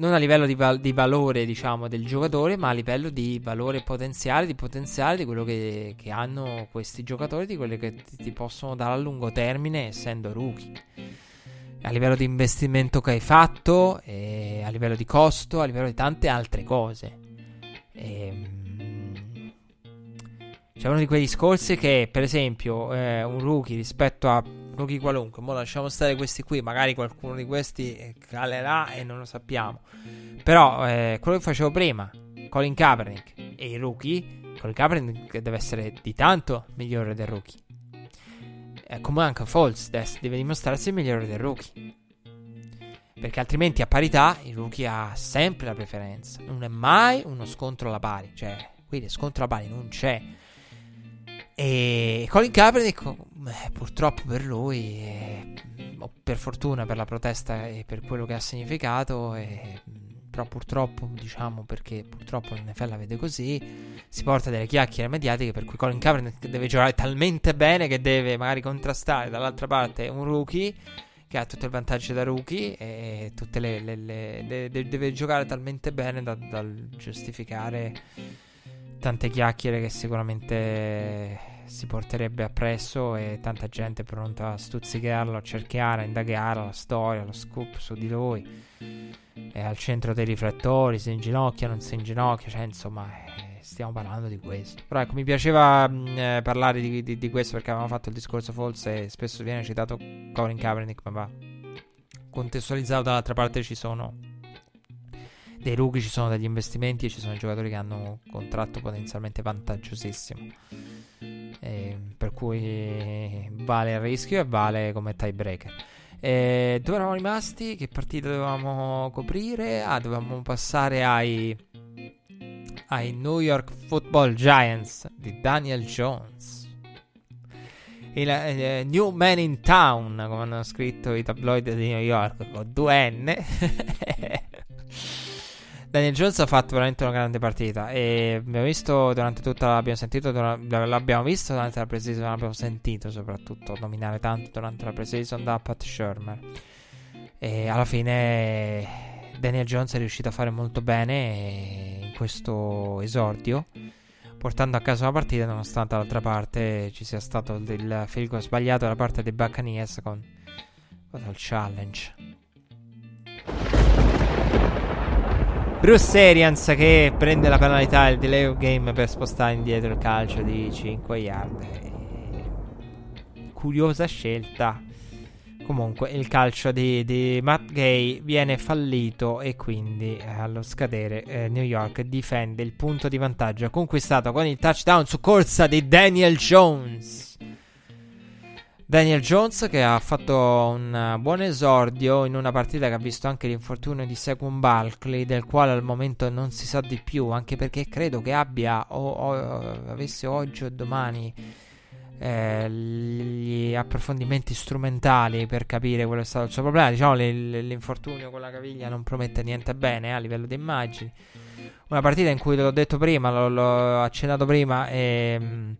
non a livello di, val- di, valore, diciamo, del giocatore, ma a livello di valore potenziale, di potenziale di quello che, che hanno questi giocatori, di quelli che ti, ti, possono dare a lungo termine essendo rookie. A livello di investimento che hai fatto, a livello di costo, a livello di tante altre cose. E, ehm, c'è uno di quei discorsi che, per esempio, eh, un rookie rispetto a rookie qualunque. Ora lasciamo stare questi qui. Magari qualcuno di questi calerà e non lo sappiamo. Però eh, quello che facevo prima, Colin Kaepernick e i rookie. Colin Kaepernick deve essere di tanto migliore del rookie. Eh, come anche Falls deve dimostrarsi migliore del rookie. Perché altrimenti a parità il rookie ha sempre la preferenza. Non è mai uno scontro alla pari. Cioè, qui scontro alla pari non c'è. E Colin Kaepernick, eh, purtroppo per lui, eh, per fortuna per la protesta e per quello che ha significato, eh, però purtroppo, diciamo perché purtroppo l'NFL la vede così, si porta delle chiacchiere mediatiche per cui Colin Kaepernick deve giocare talmente bene che deve magari contrastare dall'altra parte un rookie che ha tutto il vantaggio da rookie e tutte le, le, le, le deve giocare talmente bene da, da giustificare tante chiacchiere che sicuramente si porterebbe appresso e tanta gente pronta a stuzzicarlo, a cercare, a indagare la storia, lo scoop su di lui. È al centro dei riflettori, si inginocchia, non si inginocchia, cioè insomma eh, stiamo parlando di questo. Però ecco, mi piaceva mh, mm, eh, parlare di, di, di, questo perché avevamo fatto il discorso false e spesso viene citato Colin Kaepernick, ma va contestualizzato dall'altra parte ci sono dei rookie, ci sono degli investimenti e ci sono giocatori che hanno un contratto potenzialmente vantaggiosissimo. E per cui vale il rischio e vale come tiebreaker. E dove eravamo rimasti? Che partita dovevamo coprire? Ah, dovevamo passare ai, ai New York Football Giants di Daniel Jones. Il eh, New Man in Town, come hanno scritto i tabloid di New York, con due N. Daniel Jones ha fatto veramente una grande partita e abbiamo visto durante tutta l'abbiamo sentito l'abbiamo visto durante la preseason l'abbiamo sentito soprattutto nominare tanto durante la preseason da Pat Shermer. E alla fine Daniel Jones è riuscito a fare molto bene in questo esordio portando a casa una partita nonostante dall'altra parte ci sia stato il field goal sbagliato da parte dei Buccaneers con il challenge Bruce Arians che prende la penalità il delay of game per spostare indietro il calcio di 5 yard. Curiosa scelta. Comunque il calcio di, di, Matt Gay viene fallito e quindi eh, allo scadere eh, New York difende il punto di vantaggio conquistato con il touchdown su corsa di Daniel Jones. Daniel Jones che ha fatto un buon esordio in una partita che ha visto anche l'infortunio di Saquon Barkley del quale al momento non si sa di più anche perché credo che abbia o, o avesse oggi o domani eh, gli approfondimenti strumentali per capire qual è stato il suo problema. Diciamo l'infortunio con la caviglia non promette niente bene eh, a livello di immagini. Una partita in cui l'ho detto prima l'ho, l'ho accennato prima ehm,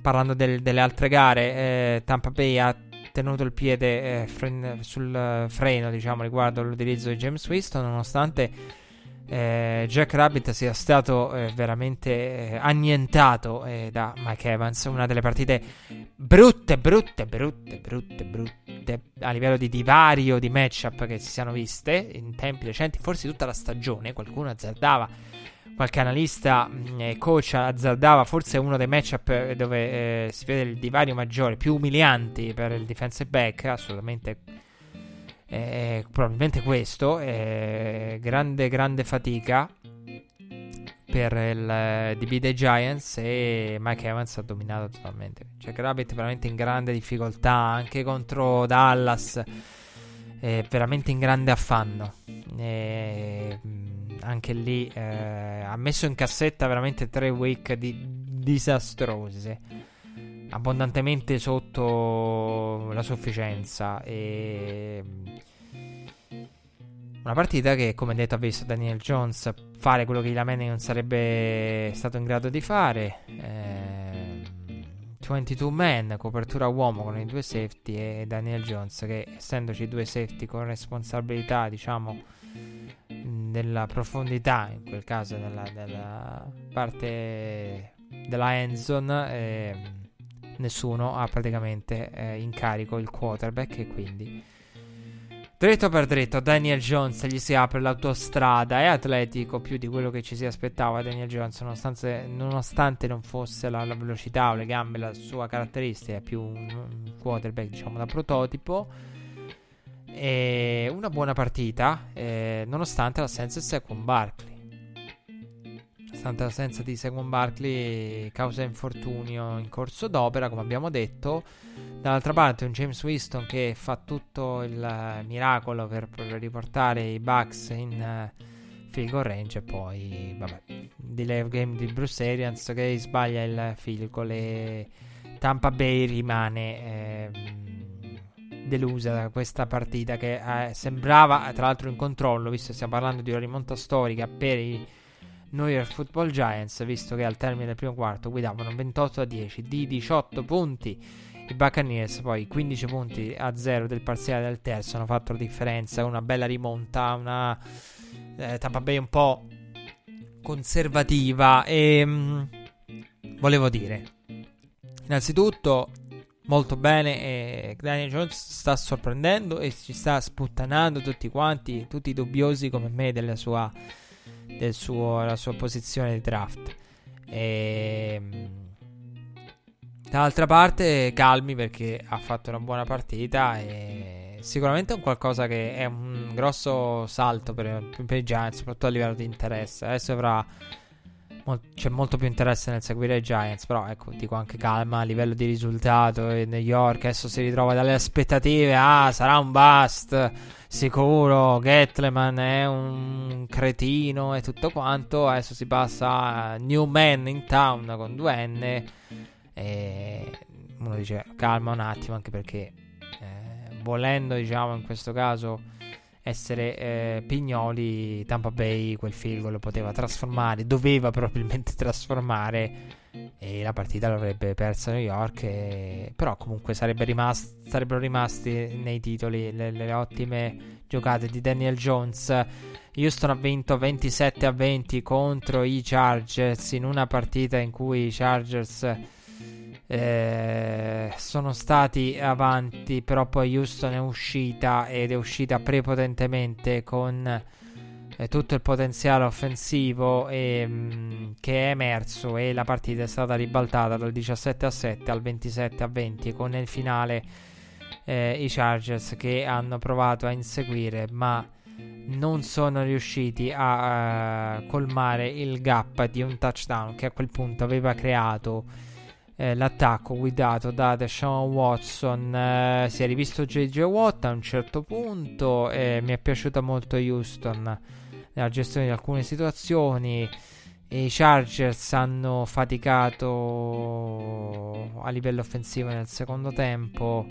parlando del, delle altre gare, eh, Tampa Bay ha tenuto il piede eh, fren- sul freno, diciamo, riguardo all'utilizzo di James Winston, nonostante eh, Jack Rabbit sia stato eh, veramente eh, annientato eh, da Mike Evans, una delle partite brutte, brutte, brutte, brutte, brutte a livello di divario di matchup che si siano viste in tempi recenti, forse tutta la stagione, qualcuno azzardava qualche analista mm, e coach azzardava forse uno dei matchup eh, dove eh, si vede il divario maggiore, più umilianti per il defensive back, assolutamente eh, probabilmente questo, eh, grande grande fatica per il eh, DB dei Giants e Mike Evans ha dominato totalmente. Cioè Rabbit veramente in grande difficoltà anche contro Dallas, veramente in grande affanno. E, anche lì eh, ha messo in cassetta veramente tre week di disastrose abbondantemente sotto la sufficienza e una partita che come detto ha visto Daniel Jones fare quello che Ilamene non sarebbe stato in grado di fare eh, 22 man copertura uomo con i due safety e Daniel Jones che essendoci due safety con responsabilità diciamo della profondità, in quel caso nella, nella parte della endzone, eh, nessuno ha praticamente eh, in carico il quarterback e quindi Dritto per dritto, Daniel Jones gli si apre l'autostrada. È atletico più di quello che ci si aspettava. Daniel Jones, nonostante, nonostante non fosse la, la, velocità o le gambe la sua caratteristica, è più un quarterback, diciamo, da prototipo. E una buona partita, eh, nonostante l'assenza di Saquon Barkley. Nonostante l'assenza di Saquon Barkley, causa infortunio in corso d'opera, come abbiamo detto. Dall'altra parte un James Winston che fa tutto il miracolo per, per riportare i Bucks in uh, field goal range e poi vabbè, delay game di Bruce Arians che sbaglia il field goal e Tampa Bay rimane eh, delusa da questa partita che eh, sembrava tra l'altro in controllo visto che stiamo parlando di una rimonta storica per i New York Football Giants visto che al termine del primo quarto guidavano 28 a 10 di 18 punti. I Buccaneers poi 15 punti a 0 del parziale del terzo hanno fatto la differenza, una bella rimonta, una eh, Tampa Bay un po' conservativa. E mh, mm, volevo dire innanzitutto molto bene e Daniel Jones sta sorprendendo e ci sta sputtanando tutti quanti, tutti dubbiosi come me della sua, del suo, la sua posizione di draft. E, mm, Dall'altra parte, calmi perché ha fatto una buona partita e sicuramente è un qualcosa che è un grosso salto per, per i Giants, soprattutto a livello di interesse. Adesso avrà c'è molto più interesse nel seguire i Giants, però ecco, dico anche calma a livello di risultato. E New York adesso si ritrova dalle aspettative, ah, sarà un bust, sicuro, Gatleman è un cretino e tutto quanto. Adesso si passa a New Man in Town con 2N e uno dice calma un attimo, anche perché eh, volendo, diciamo, in questo caso essere eh, Pignoli, Tampa Bay quel field lo poteva trasformare, doveva probabilmente trasformare e la partita l'avrebbe persa New York. E, però comunque sarebbe rimast, sarebbero rimasti nei titoli le, le, ottime giocate di Daniel Jones. Houston ha vinto 27 a 20 contro i Chargers in una partita in cui i Chargers eh, sono stati avanti, però poi Houston è uscita ed è uscita prepotentemente con eh, tutto il potenziale offensivo e, mh, mm, che è emerso e la partita è stata ribaltata dal 17 a 7 al 27 a 20 con nel finale eh, i Chargers che hanno provato a inseguire ma non sono riusciti a uh, colmare il gap di un touchdown che a quel punto aveva creato eh, l'attacco guidato da Deshaun Watson. Eh, si è rivisto JJ Watt a un certo punto e mi è piaciuta molto Houston nella gestione di alcune situazioni. I Chargers hanno faticato a livello offensivo nel secondo tempo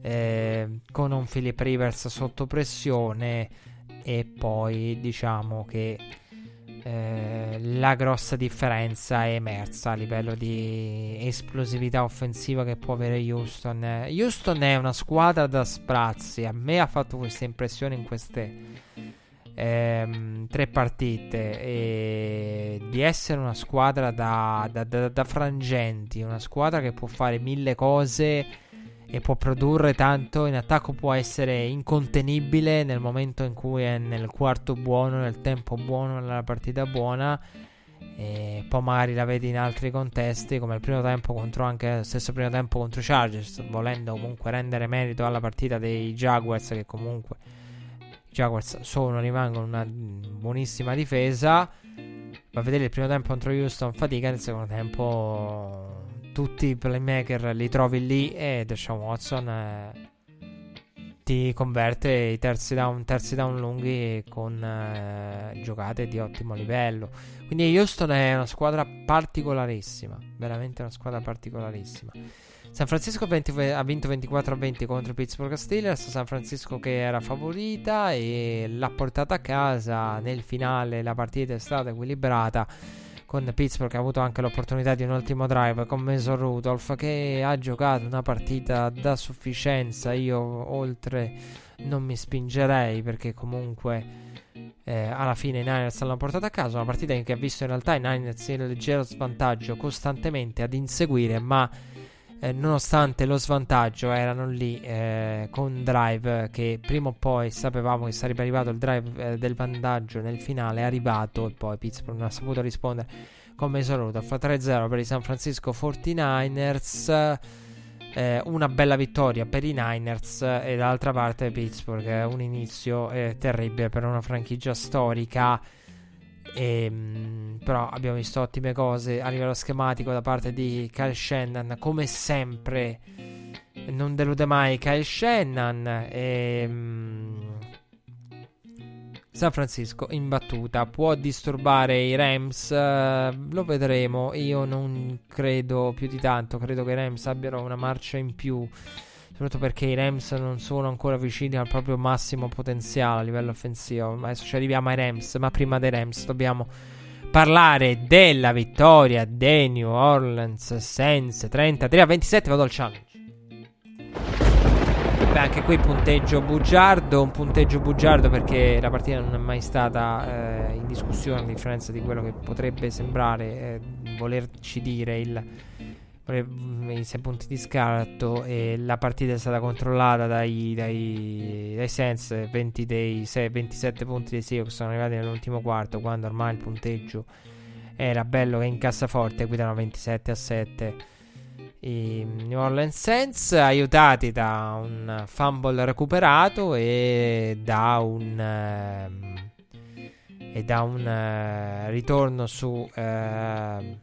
eh, con un Philip Rivers sotto pressione e poi diciamo che eh, la grossa differenza è emersa a livello di esplosività offensiva che può avere Houston. Houston è una squadra da sprazzi. A me ha fatto questa impressione in queste ehm, tre partite. E di essere una squadra da, da, da, da frangenti, una squadra che può fare mille cose e può produrre tanto in attacco può essere incontenibile nel momento in cui è nel quarto buono, nel tempo buono, nella partita buona. E poi magari la vedi in altri contesti come il primo tempo contro anche lo stesso primo tempo contro Chargers volendo comunque rendere merito alla partita dei Jaguars che comunque i Jaguars sono rimangono una buonissima difesa. Va a vedere il primo tempo contro Houston fatica nel secondo tempo tutti i playmaker li trovi lì e Deshaun Watson eh, ti converte i terzi down, terzi down lunghi con eh, giocate di ottimo livello. Quindi Houston è una squadra particolarissima, veramente una squadra particolarissima. San Francisco 20, ha vinto 24 a 20 contro Pittsburgh Steelers. San Francisco che era favorita e l'ha portata a casa. Nel finale la partita è stata equilibrata con Pittsburgh ha avuto anche l'opportunità di un ultimo drive con Mason Rudolph che ha giocato una partita da sufficienza io oltre non mi spingerei perché comunque eh, alla fine i Niners l'hanno portato a casa. Una partita che ha visto in realtà i Niners in leggero svantaggio costantemente ad inseguire, ma eh, nonostante lo svantaggio erano lì eh, con drive che prima o poi sapevamo che sarebbe arrivato il drive eh, del vantaggio nel finale, è arrivato e poi Pittsburgh non ha saputo rispondere come saluto. Fa 3-0 per i San Francisco 49ers. Eh, una bella vittoria per i Niners e dall'altra parte Pittsburgh, un inizio eh, terribile per una franchigia storica e, ehm, però abbiamo visto ottime cose a livello schematico da parte di Kyle Shannon. Come sempre, non delude mai Kyle Shannon. E, um, San Francisco in battuta può disturbare i Rams. Uh, lo vedremo. Io non credo più di tanto. Credo che i Rams abbiano una marcia in più soprattutto perché i Rams non sono ancora vicini al proprio massimo potenziale a livello offensivo. Adesso ci arriviamo ai Rams, ma prima dei Rams dobbiamo parlare della vittoria dei New Orleans Saints 33 a 27. Vado al challenge. Beh, anche qui punteggio bugiardo, un punteggio bugiardo perché la partita non è mai stata eh, in discussione a differenza di quello che potrebbe sembrare eh, volerci dire il i sei punti di scarto e la partita è stata controllata dai, dai, dai Sens 20 dei 6, 27 punti dei Seahawks sono arrivati nell'ultimo quarto quando ormai il punteggio era bello che in cassaforte guidano 27 a 7 i New Orleans Saints aiutati da un fumble recuperato e da un uh, e da un uh, ritorno su uh,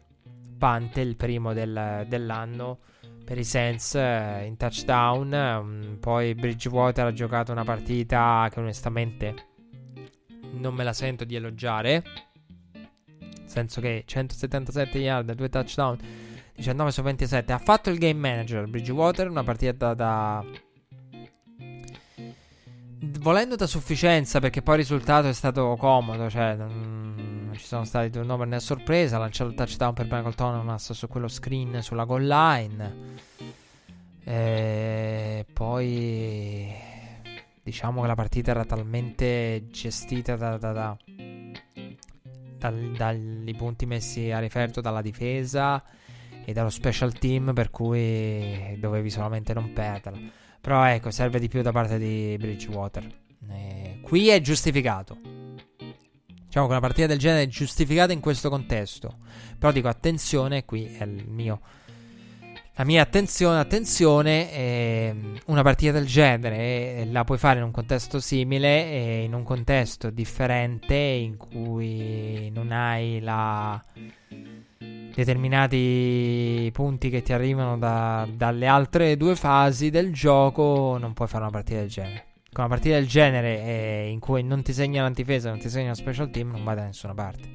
punt, il primo del, dell'anno per i Saints eh, in touchdown. Um, poi Bridgewater ha giocato una partita che onestamente non me la sento di elogiare. Nel senso che 177 yard, 2 touchdown, 19 su 27. Ha fatto il game manager Bridgewater, una partita da volendo da sufficienza perché poi il risultato è stato comodo, cioè non, ci sono stati turnover né sorpresa, ha lanciato il touchdown per Michael Thomas su quello screen sulla goal line. E poi diciamo che la partita era talmente gestita da, da, da, dal, dai punti messi a riferto dalla difesa e dallo special team per cui dovevi solamente non perderla. Però ecco, serve di più da parte di Bridgewater. Eh, qui è giustificato. Diciamo che una partita del genere è giustificata in questo contesto. Però dico attenzione, qui è il mio la mia attenzione, attenzione, eh, una partita del genere eh, la puoi fare in un contesto simile e in un contesto differente in cui non hai la determinati punti che ti arrivano da, dalle altre due fasi del gioco, non puoi fare una partita del genere. Con una partita del genere eh, in cui non ti segna l'antifesa, non ti segna lo special team, non vai da nessuna parte.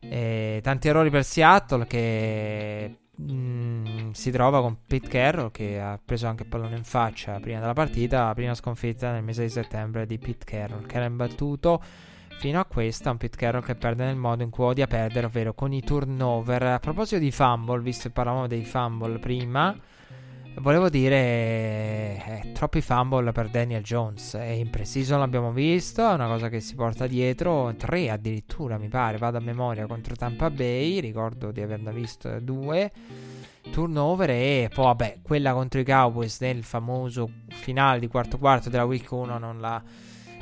E tanti errori per Seattle che mh, mm, si trova con Pete Carroll che ha preso anche il pallone in faccia prima della partita, la prima sconfitta nel mese di settembre di Pete Carroll che era imbattuto Fino a questa, un Pete Carroll che perde nel modo in cui odia perdere, ovvero con i turnover. A proposito di fumble, visto che parlavamo dei fumble prima, volevo dire eh, troppi fumble per Daniel Jones. È impreciso, l'abbiamo visto, è una cosa che si porta dietro. Tre addirittura, mi pare, vado a memoria contro Tampa Bay. Ricordo di averne visto due turnover e poi vabbè quella contro i Cowboys nel famoso finale di quarto quarto della week 1 non la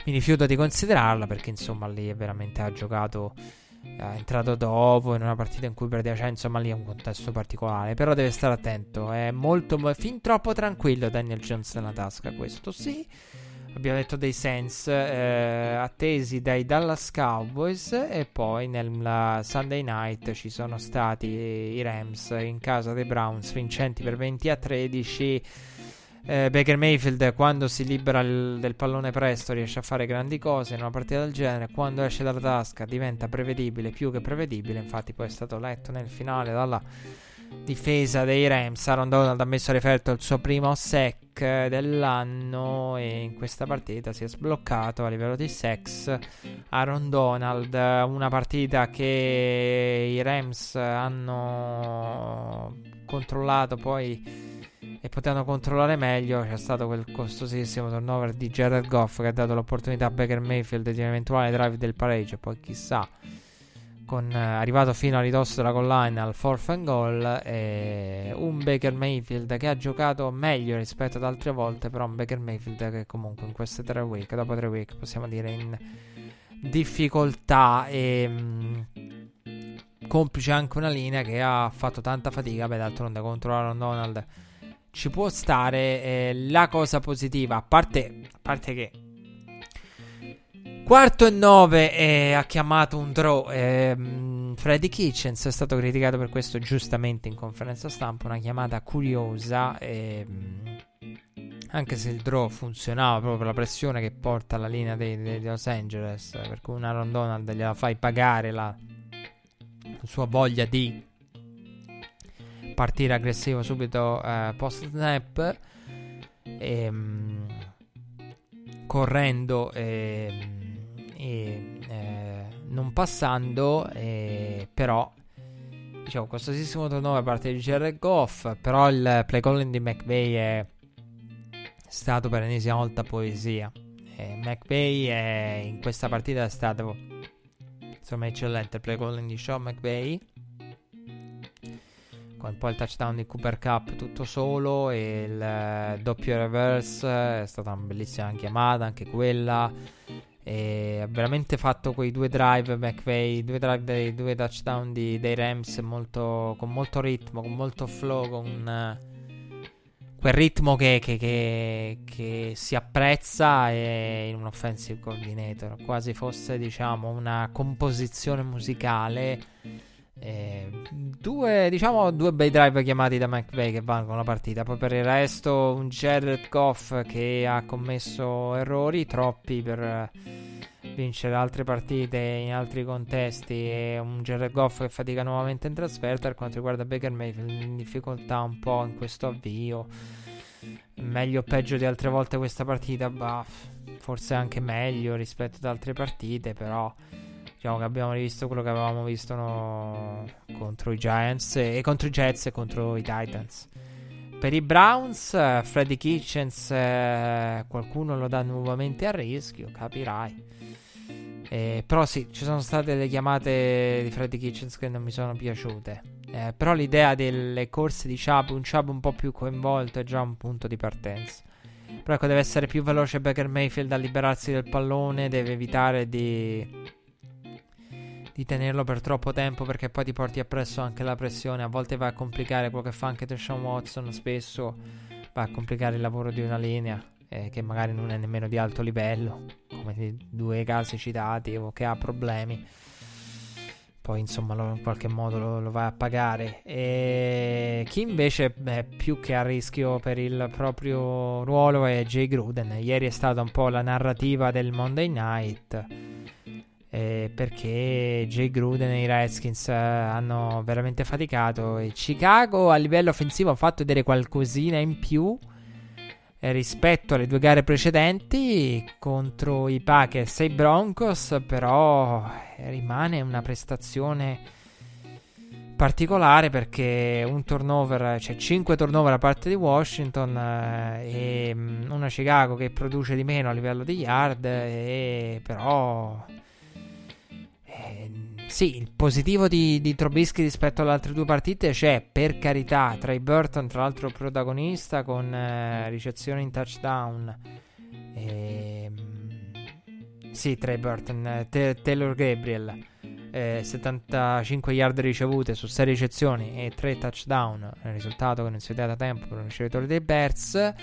mi rifiuto di considerarla perché insomma lì veramente ha giocato è entrato dopo in una partita in cui perdeva cioè insomma lì è un contesto particolare però deve stare attento. È molto fin troppo tranquillo Daniel Jones nella tasca questo sì. Abbiamo detto dei Saints eh, attesi dai Dallas Cowboys e poi nel Sunday night ci sono stati i Rams in casa dei Browns vincenti per 20 a 13 eh, Baker Mayfield quando si libera il, del pallone presto riesce a fare grandi cose in una partita del genere. Quando esce dalla tasca diventa prevedibile più che prevedibile. Infatti poi è stato letto nel finale dalla difesa dei Rams. Aaron Donald ha messo a riferto il suo primo sack dell'anno e in questa partita si è sbloccato a livello di sex Aaron Donald. Una partita che i Rams hanno controllato poi e potevano controllare meglio. C'è stato quel costosissimo turnover di Jared Goff che ha dato l'opportunità a Baker Mayfield di un eventuale drive del pareggio. Poi chissà, con, eh, arrivato fino a ridosso della collina al fourth and goal. E un Baker Mayfield che ha giocato meglio rispetto ad altre volte. Però un Baker Mayfield che comunque in queste tre week, dopo tre week, possiamo dire in difficoltà e. Mh, complice anche una linea che ha fatto tanta fatica. Beh, d'altronde contro Aaron Donald ci può stare. Eh, la cosa positiva, a parte, a parte che quarto e nove eh, ha chiamato un draw. Eh, Freddy Kitchens è stato criticato per questo giustamente in conferenza stampa. Una chiamata curiosa. Ehm, anche se il draw funzionava proprio per la pressione che porta alla linea dei Los Angeles. Per cui un Aaron Donald gliela fai pagare la sua voglia di partire aggressivo subito eh, post snap ehm, correndo ehm, e eh, non passando eh, però diciamo costosissimo turnover da parte di Jared Goff però il play calling di McVay è stato per l'ennesima volta poesia. E McVay è, in questa partita è stato insomma eccellente il play calling di Sean McVay con poi il touchdown di Cooper Cup tutto solo e il eh, doppio reverse è stata una bellissima chiamata anche quella. E ha veramente fatto quei due drive McVay due drive dei due touchdown di, dei Rams molto, con molto ritmo con molto flow con uh, quel ritmo che, che, che, che, si apprezza in un offensive coordinator quasi fosse diciamo una composizione musicale eh, due, diciamo, due bei drive chiamati da McVay che valgono la partita. Poi per il resto, un Jared Goff che ha commesso errori troppi per vincere altre partite in altri contesti. E un Jared Goff che fatica nuovamente in trasferta. Per quanto riguarda Baker Mayfield, in difficoltà un po' in questo avvio. Meglio o peggio di altre volte questa partita, bah, forse anche meglio rispetto ad altre partite, però diciamo che abbiamo rivisto quello che avevamo visto no, contro i Giants e contro i Jets e contro i Titans. Per i Browns, uh, Freddy Kitchens, uh, qualcuno lo dà nuovamente a rischio, capirai. Eh, però sì, ci sono state delle chiamate di Freddy Kitchens che non mi sono piaciute. Eh, però l'idea delle corse di Chubb, un Chubb un po' più coinvolto, è già un punto di partenza. Però ecco, deve essere più veloce Baker Mayfield a liberarsi del pallone, deve evitare di di tenerlo per troppo tempo perché poi ti porti appresso anche la pressione. A volte va a complicare quello che fa anche Deshaun Watson, spesso va a complicare il lavoro di una linea eh, che magari non è nemmeno di alto livello, come nei due casi citati o che ha problemi. Poi insomma lo, in qualche modo lo, lo va a pagare. E chi invece è più che a rischio per il proprio ruolo è Jay Gruden. Ieri è stata un po' la narrativa del Monday Night eh, perché Jay Gruden e i Redskins eh, hanno veramente faticato. E Chicago a livello offensivo ha fatto vedere qualcosina in più eh, rispetto alle due gare precedenti contro i Packers e i Broncos però eh, rimane una prestazione particolare perché un turnover, cioè 5 turnover da parte di Washington eh, e um, una Chicago che produce di meno a livello di yard e però sì, il positivo di, di Trubisky rispetto alle altre due partite c'è, per carità. Trey Burton, tra l'altro, protagonista con eh, ricezione in touchdown. E, ehm, sì, Trey Burton, eh, Taylor Gabriel. Eh, 75 yard ricevute su 6 ricezioni e 3 touchdown. Risultato che non si vede da tempo per un ricevitore dei Bears.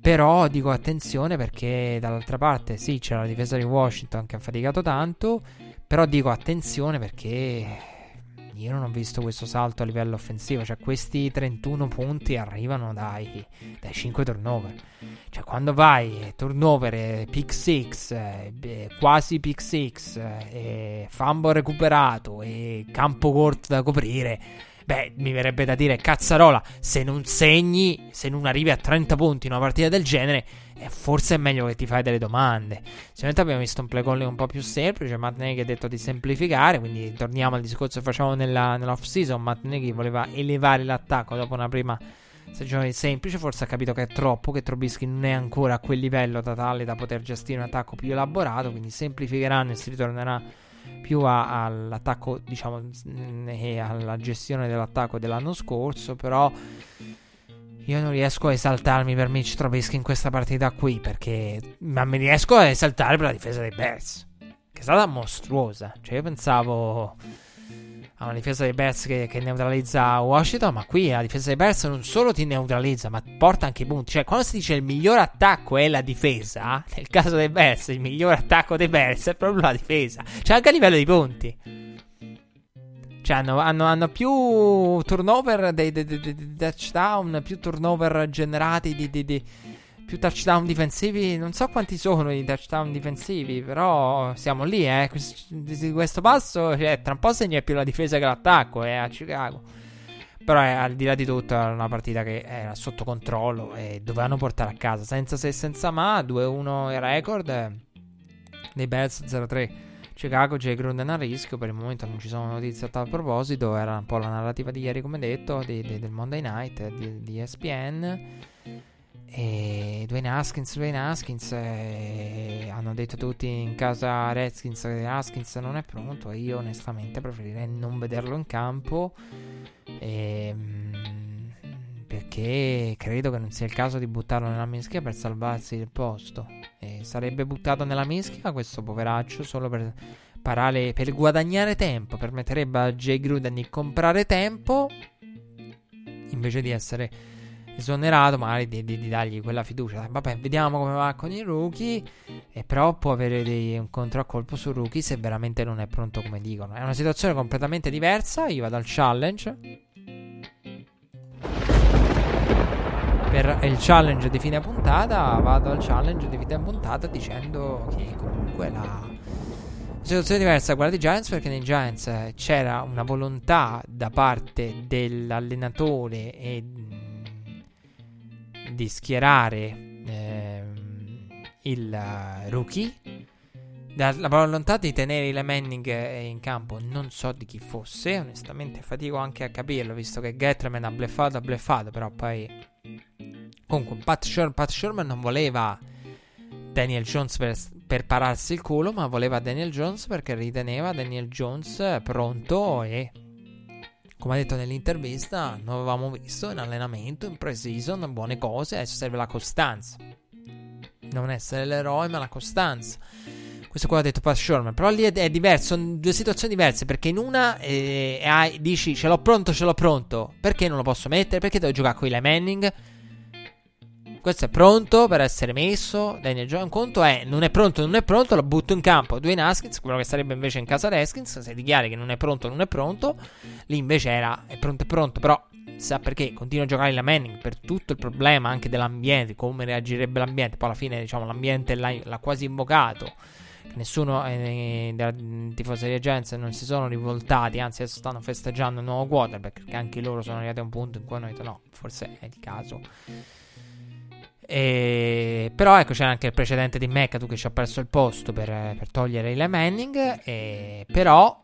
Però dico attenzione perché dall'altra parte sì c'è la difesa di Washington che ha faticato tanto però dico attenzione perché io non ho visto questo salto a livello offensivo. Cioè, questi 31 punti arrivano dai, dai 5 turnover. Cioè, quando vai turnover, pick 6, eh, quasi pick 6, eh, fumble recuperato e campo corto da coprire. Beh, mi verrebbe da dire, cazzarola, se non segni, se non arrivi a 30 punti in una partita del genere, eh, forse è meglio che ti fai delle domande. Sicuramente abbiamo visto un play calling un po' più semplice. Matt Nagy ha detto di semplificare. Quindi torniamo al discorso che facciamo nella, nell'off season. Matt Nagy voleva elevare l'attacco dopo una prima stagione semplice, forse ha capito che è troppo, che Trubisky non è ancora a quel livello da tale da poter gestire un attacco più elaborato, quindi semplificheranno e si ritornerà più a, all'attacco, diciamo, e alla gestione dell'attacco dell'anno scorso, però io non riesco a esaltarmi per Mitch Trubisky in questa partita qui, perché ma mi riesco a esaltare per la difesa dei Bears, che è stata mostruosa. Cioè io pensavo a una difesa dei Bears che, che, neutralizza Washington, ma qui la difesa dei Bears non solo ti neutralizza, ma porta anche i punti. Cioè, quando si dice il miglior attacco è la difesa, nel caso dei Bears, il miglior attacco dei Bears è proprio la difesa. Cioè, anche a livello di punti. Cioè, hanno, hanno, hanno più turnover dei, dei, dei, dei, touchdown, più turnover generati di, più touchdown difensivi. Non so quanti sono i touchdown difensivi, però siamo lì, eh. Di questo passo, cioè, tra un po' segna più la difesa che l'attacco, eh, a Chicago. Però è, al di là di tutto era una partita che era sotto controllo e dovevano portare a casa. Senza se e senza ma, 2-1 il record dei Bears 0-3. Chicago, Jay Gruden a rischio. Per il momento non ci sono notizie a tal proposito. Era un po' la narrativa di ieri, come detto, di, di, del Monday Night di, di ESPN. E Dwayne Haskins, Dwayne Haskins eh, hanno detto tutti in casa Redskins che Haskins non è pronto e io onestamente preferirei non vederlo in campo eh, perché credo che non sia il caso di buttarlo nella mischia per salvarsi il posto e sarebbe buttato nella mischia questo poveraccio solo per, parare, per guadagnare tempo permetterebbe a Jay Gruden di comprare tempo invece di essere esonerato, magari di, di, di, dargli quella fiducia. Vabbè, vediamo come va con i rookie. E però può avere dei, un controcolpo su rookie se veramente non è pronto come dicono. È una situazione completamente diversa. Io vado al challenge. Per il challenge di fine puntata, vado al challenge di fine puntata dicendo che comunque la situazione diversa da quella dei Giants perché nei Giants c'era una volontà da parte dell'allenatore e di schierare eh, il rookie. La, la volontà di tenere il Manning eh, in campo non so di chi fosse, onestamente fatico anche a capirlo, visto che Getterman ha bleffato, ha bleffato, però poi... Comunque Pat, Sher- Pat Sherman non voleva Daniel Jones per, per, pararsi il culo, ma voleva Daniel Jones perché riteneva Daniel Jones pronto e come ha detto nell'intervista, non avevamo visto in allenamento, in pre-season, buone cose, adesso serve la costanza. Non essere l'eroe, ma la costanza. Questo che ha detto Pat Sherman. Però lì è, è, diverso, sono due situazioni diverse. Perché in una eh, hai, dici ce l'ho pronto, ce l'ho pronto. Perché non lo posso mettere? Perché devo giocare con i Manning? Questo è pronto per essere messo. Daniel Jones. Un conto è non è pronto, non è pronto. Lo butto in campo. Dwayne Haskins, quello che sarebbe invece in casa Haskins. Se dichiari che non è pronto, non è pronto. Lì invece era è pronto, è pronto. Però sa perché continua a giocare la Manning per tutto il problema anche dell'ambiente. Come reagirebbe l'ambiente. Poi alla fine, diciamo, l'ambiente l'ha, l'ha quasi invocato. Nessuno eh, della tifoseria Giants non si sono rivoltati, anzi adesso stanno festeggiando il nuovo quarterback perché anche loro sono arrivati a un punto in cui hanno detto no, forse è il caso e... Però ecco c'era anche il precedente di McAdoo che ci ha perso il posto per, per togliere il Manning. E... Però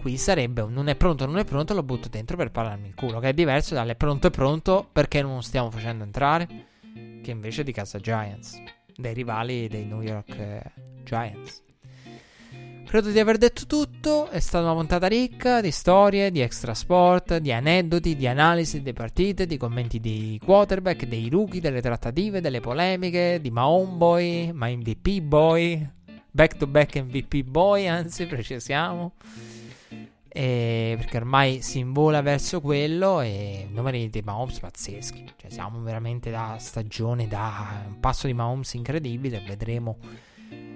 qui sarebbe un non è pronto, non è pronto, lo butto dentro per parlarmi il culo. Che è diverso dalle pronto è pronto perché non lo stiamo facendo entrare. Che invece di casa Giants, dei rivali dei New York eh, Giants. Credo di aver detto tutto, è stata una puntata ricca di storie, di extra sport, di aneddoti, di analisi delle partite, di commenti dei quarterback, dei rookie, delle trattative, delle polemiche, di Mahone Boy, ma MVP Boy, back to back MVP Boy, anzi precisiamo. E perché ormai si invola verso quello e numeri di Mahomes pazzeschi. Cioè siamo veramente da stagione, da un passo di Mahomes incredibile, vedremo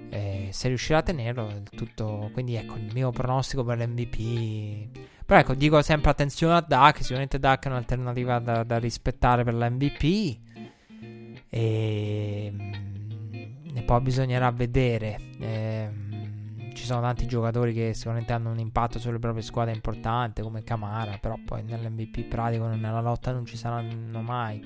eh, se riuscirà a tenerlo, tutto. Quindi ecco il mio pronostico per l'MVP. Però ecco, dico sempre attenzione a Duck. Sicuramente Duck è un'alternativa da, da rispettare per l'MVP. E, mm, e poi bisognerà vedere. Eh, ci sono tanti giocatori che sicuramente hanno un impatto sulle proprie squadre importante, come Camara. Però poi nell'MVP pratico, nella lotta non ci saranno mai.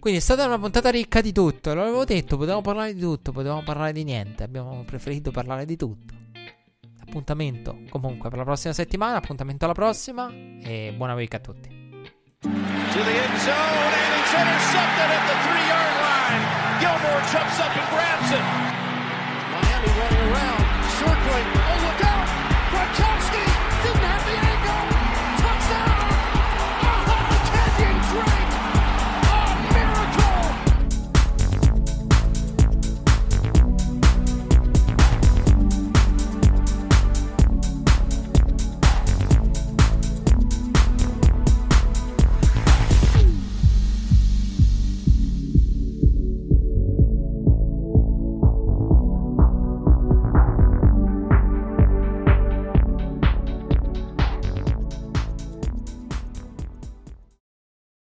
Quindi è stata una puntata ricca di tutto. L'avevo detto, potevamo parlare di tutto, potevamo parlare di niente. Abbiamo preferito parlare di tutto. Appuntamento comunque per la prossima settimana. Appuntamento alla prossima. E buona week a tutti. to the end zone, and it's intercepted at the three-yard line. Gilmore jumps up and grabs it. Miami running around, circling,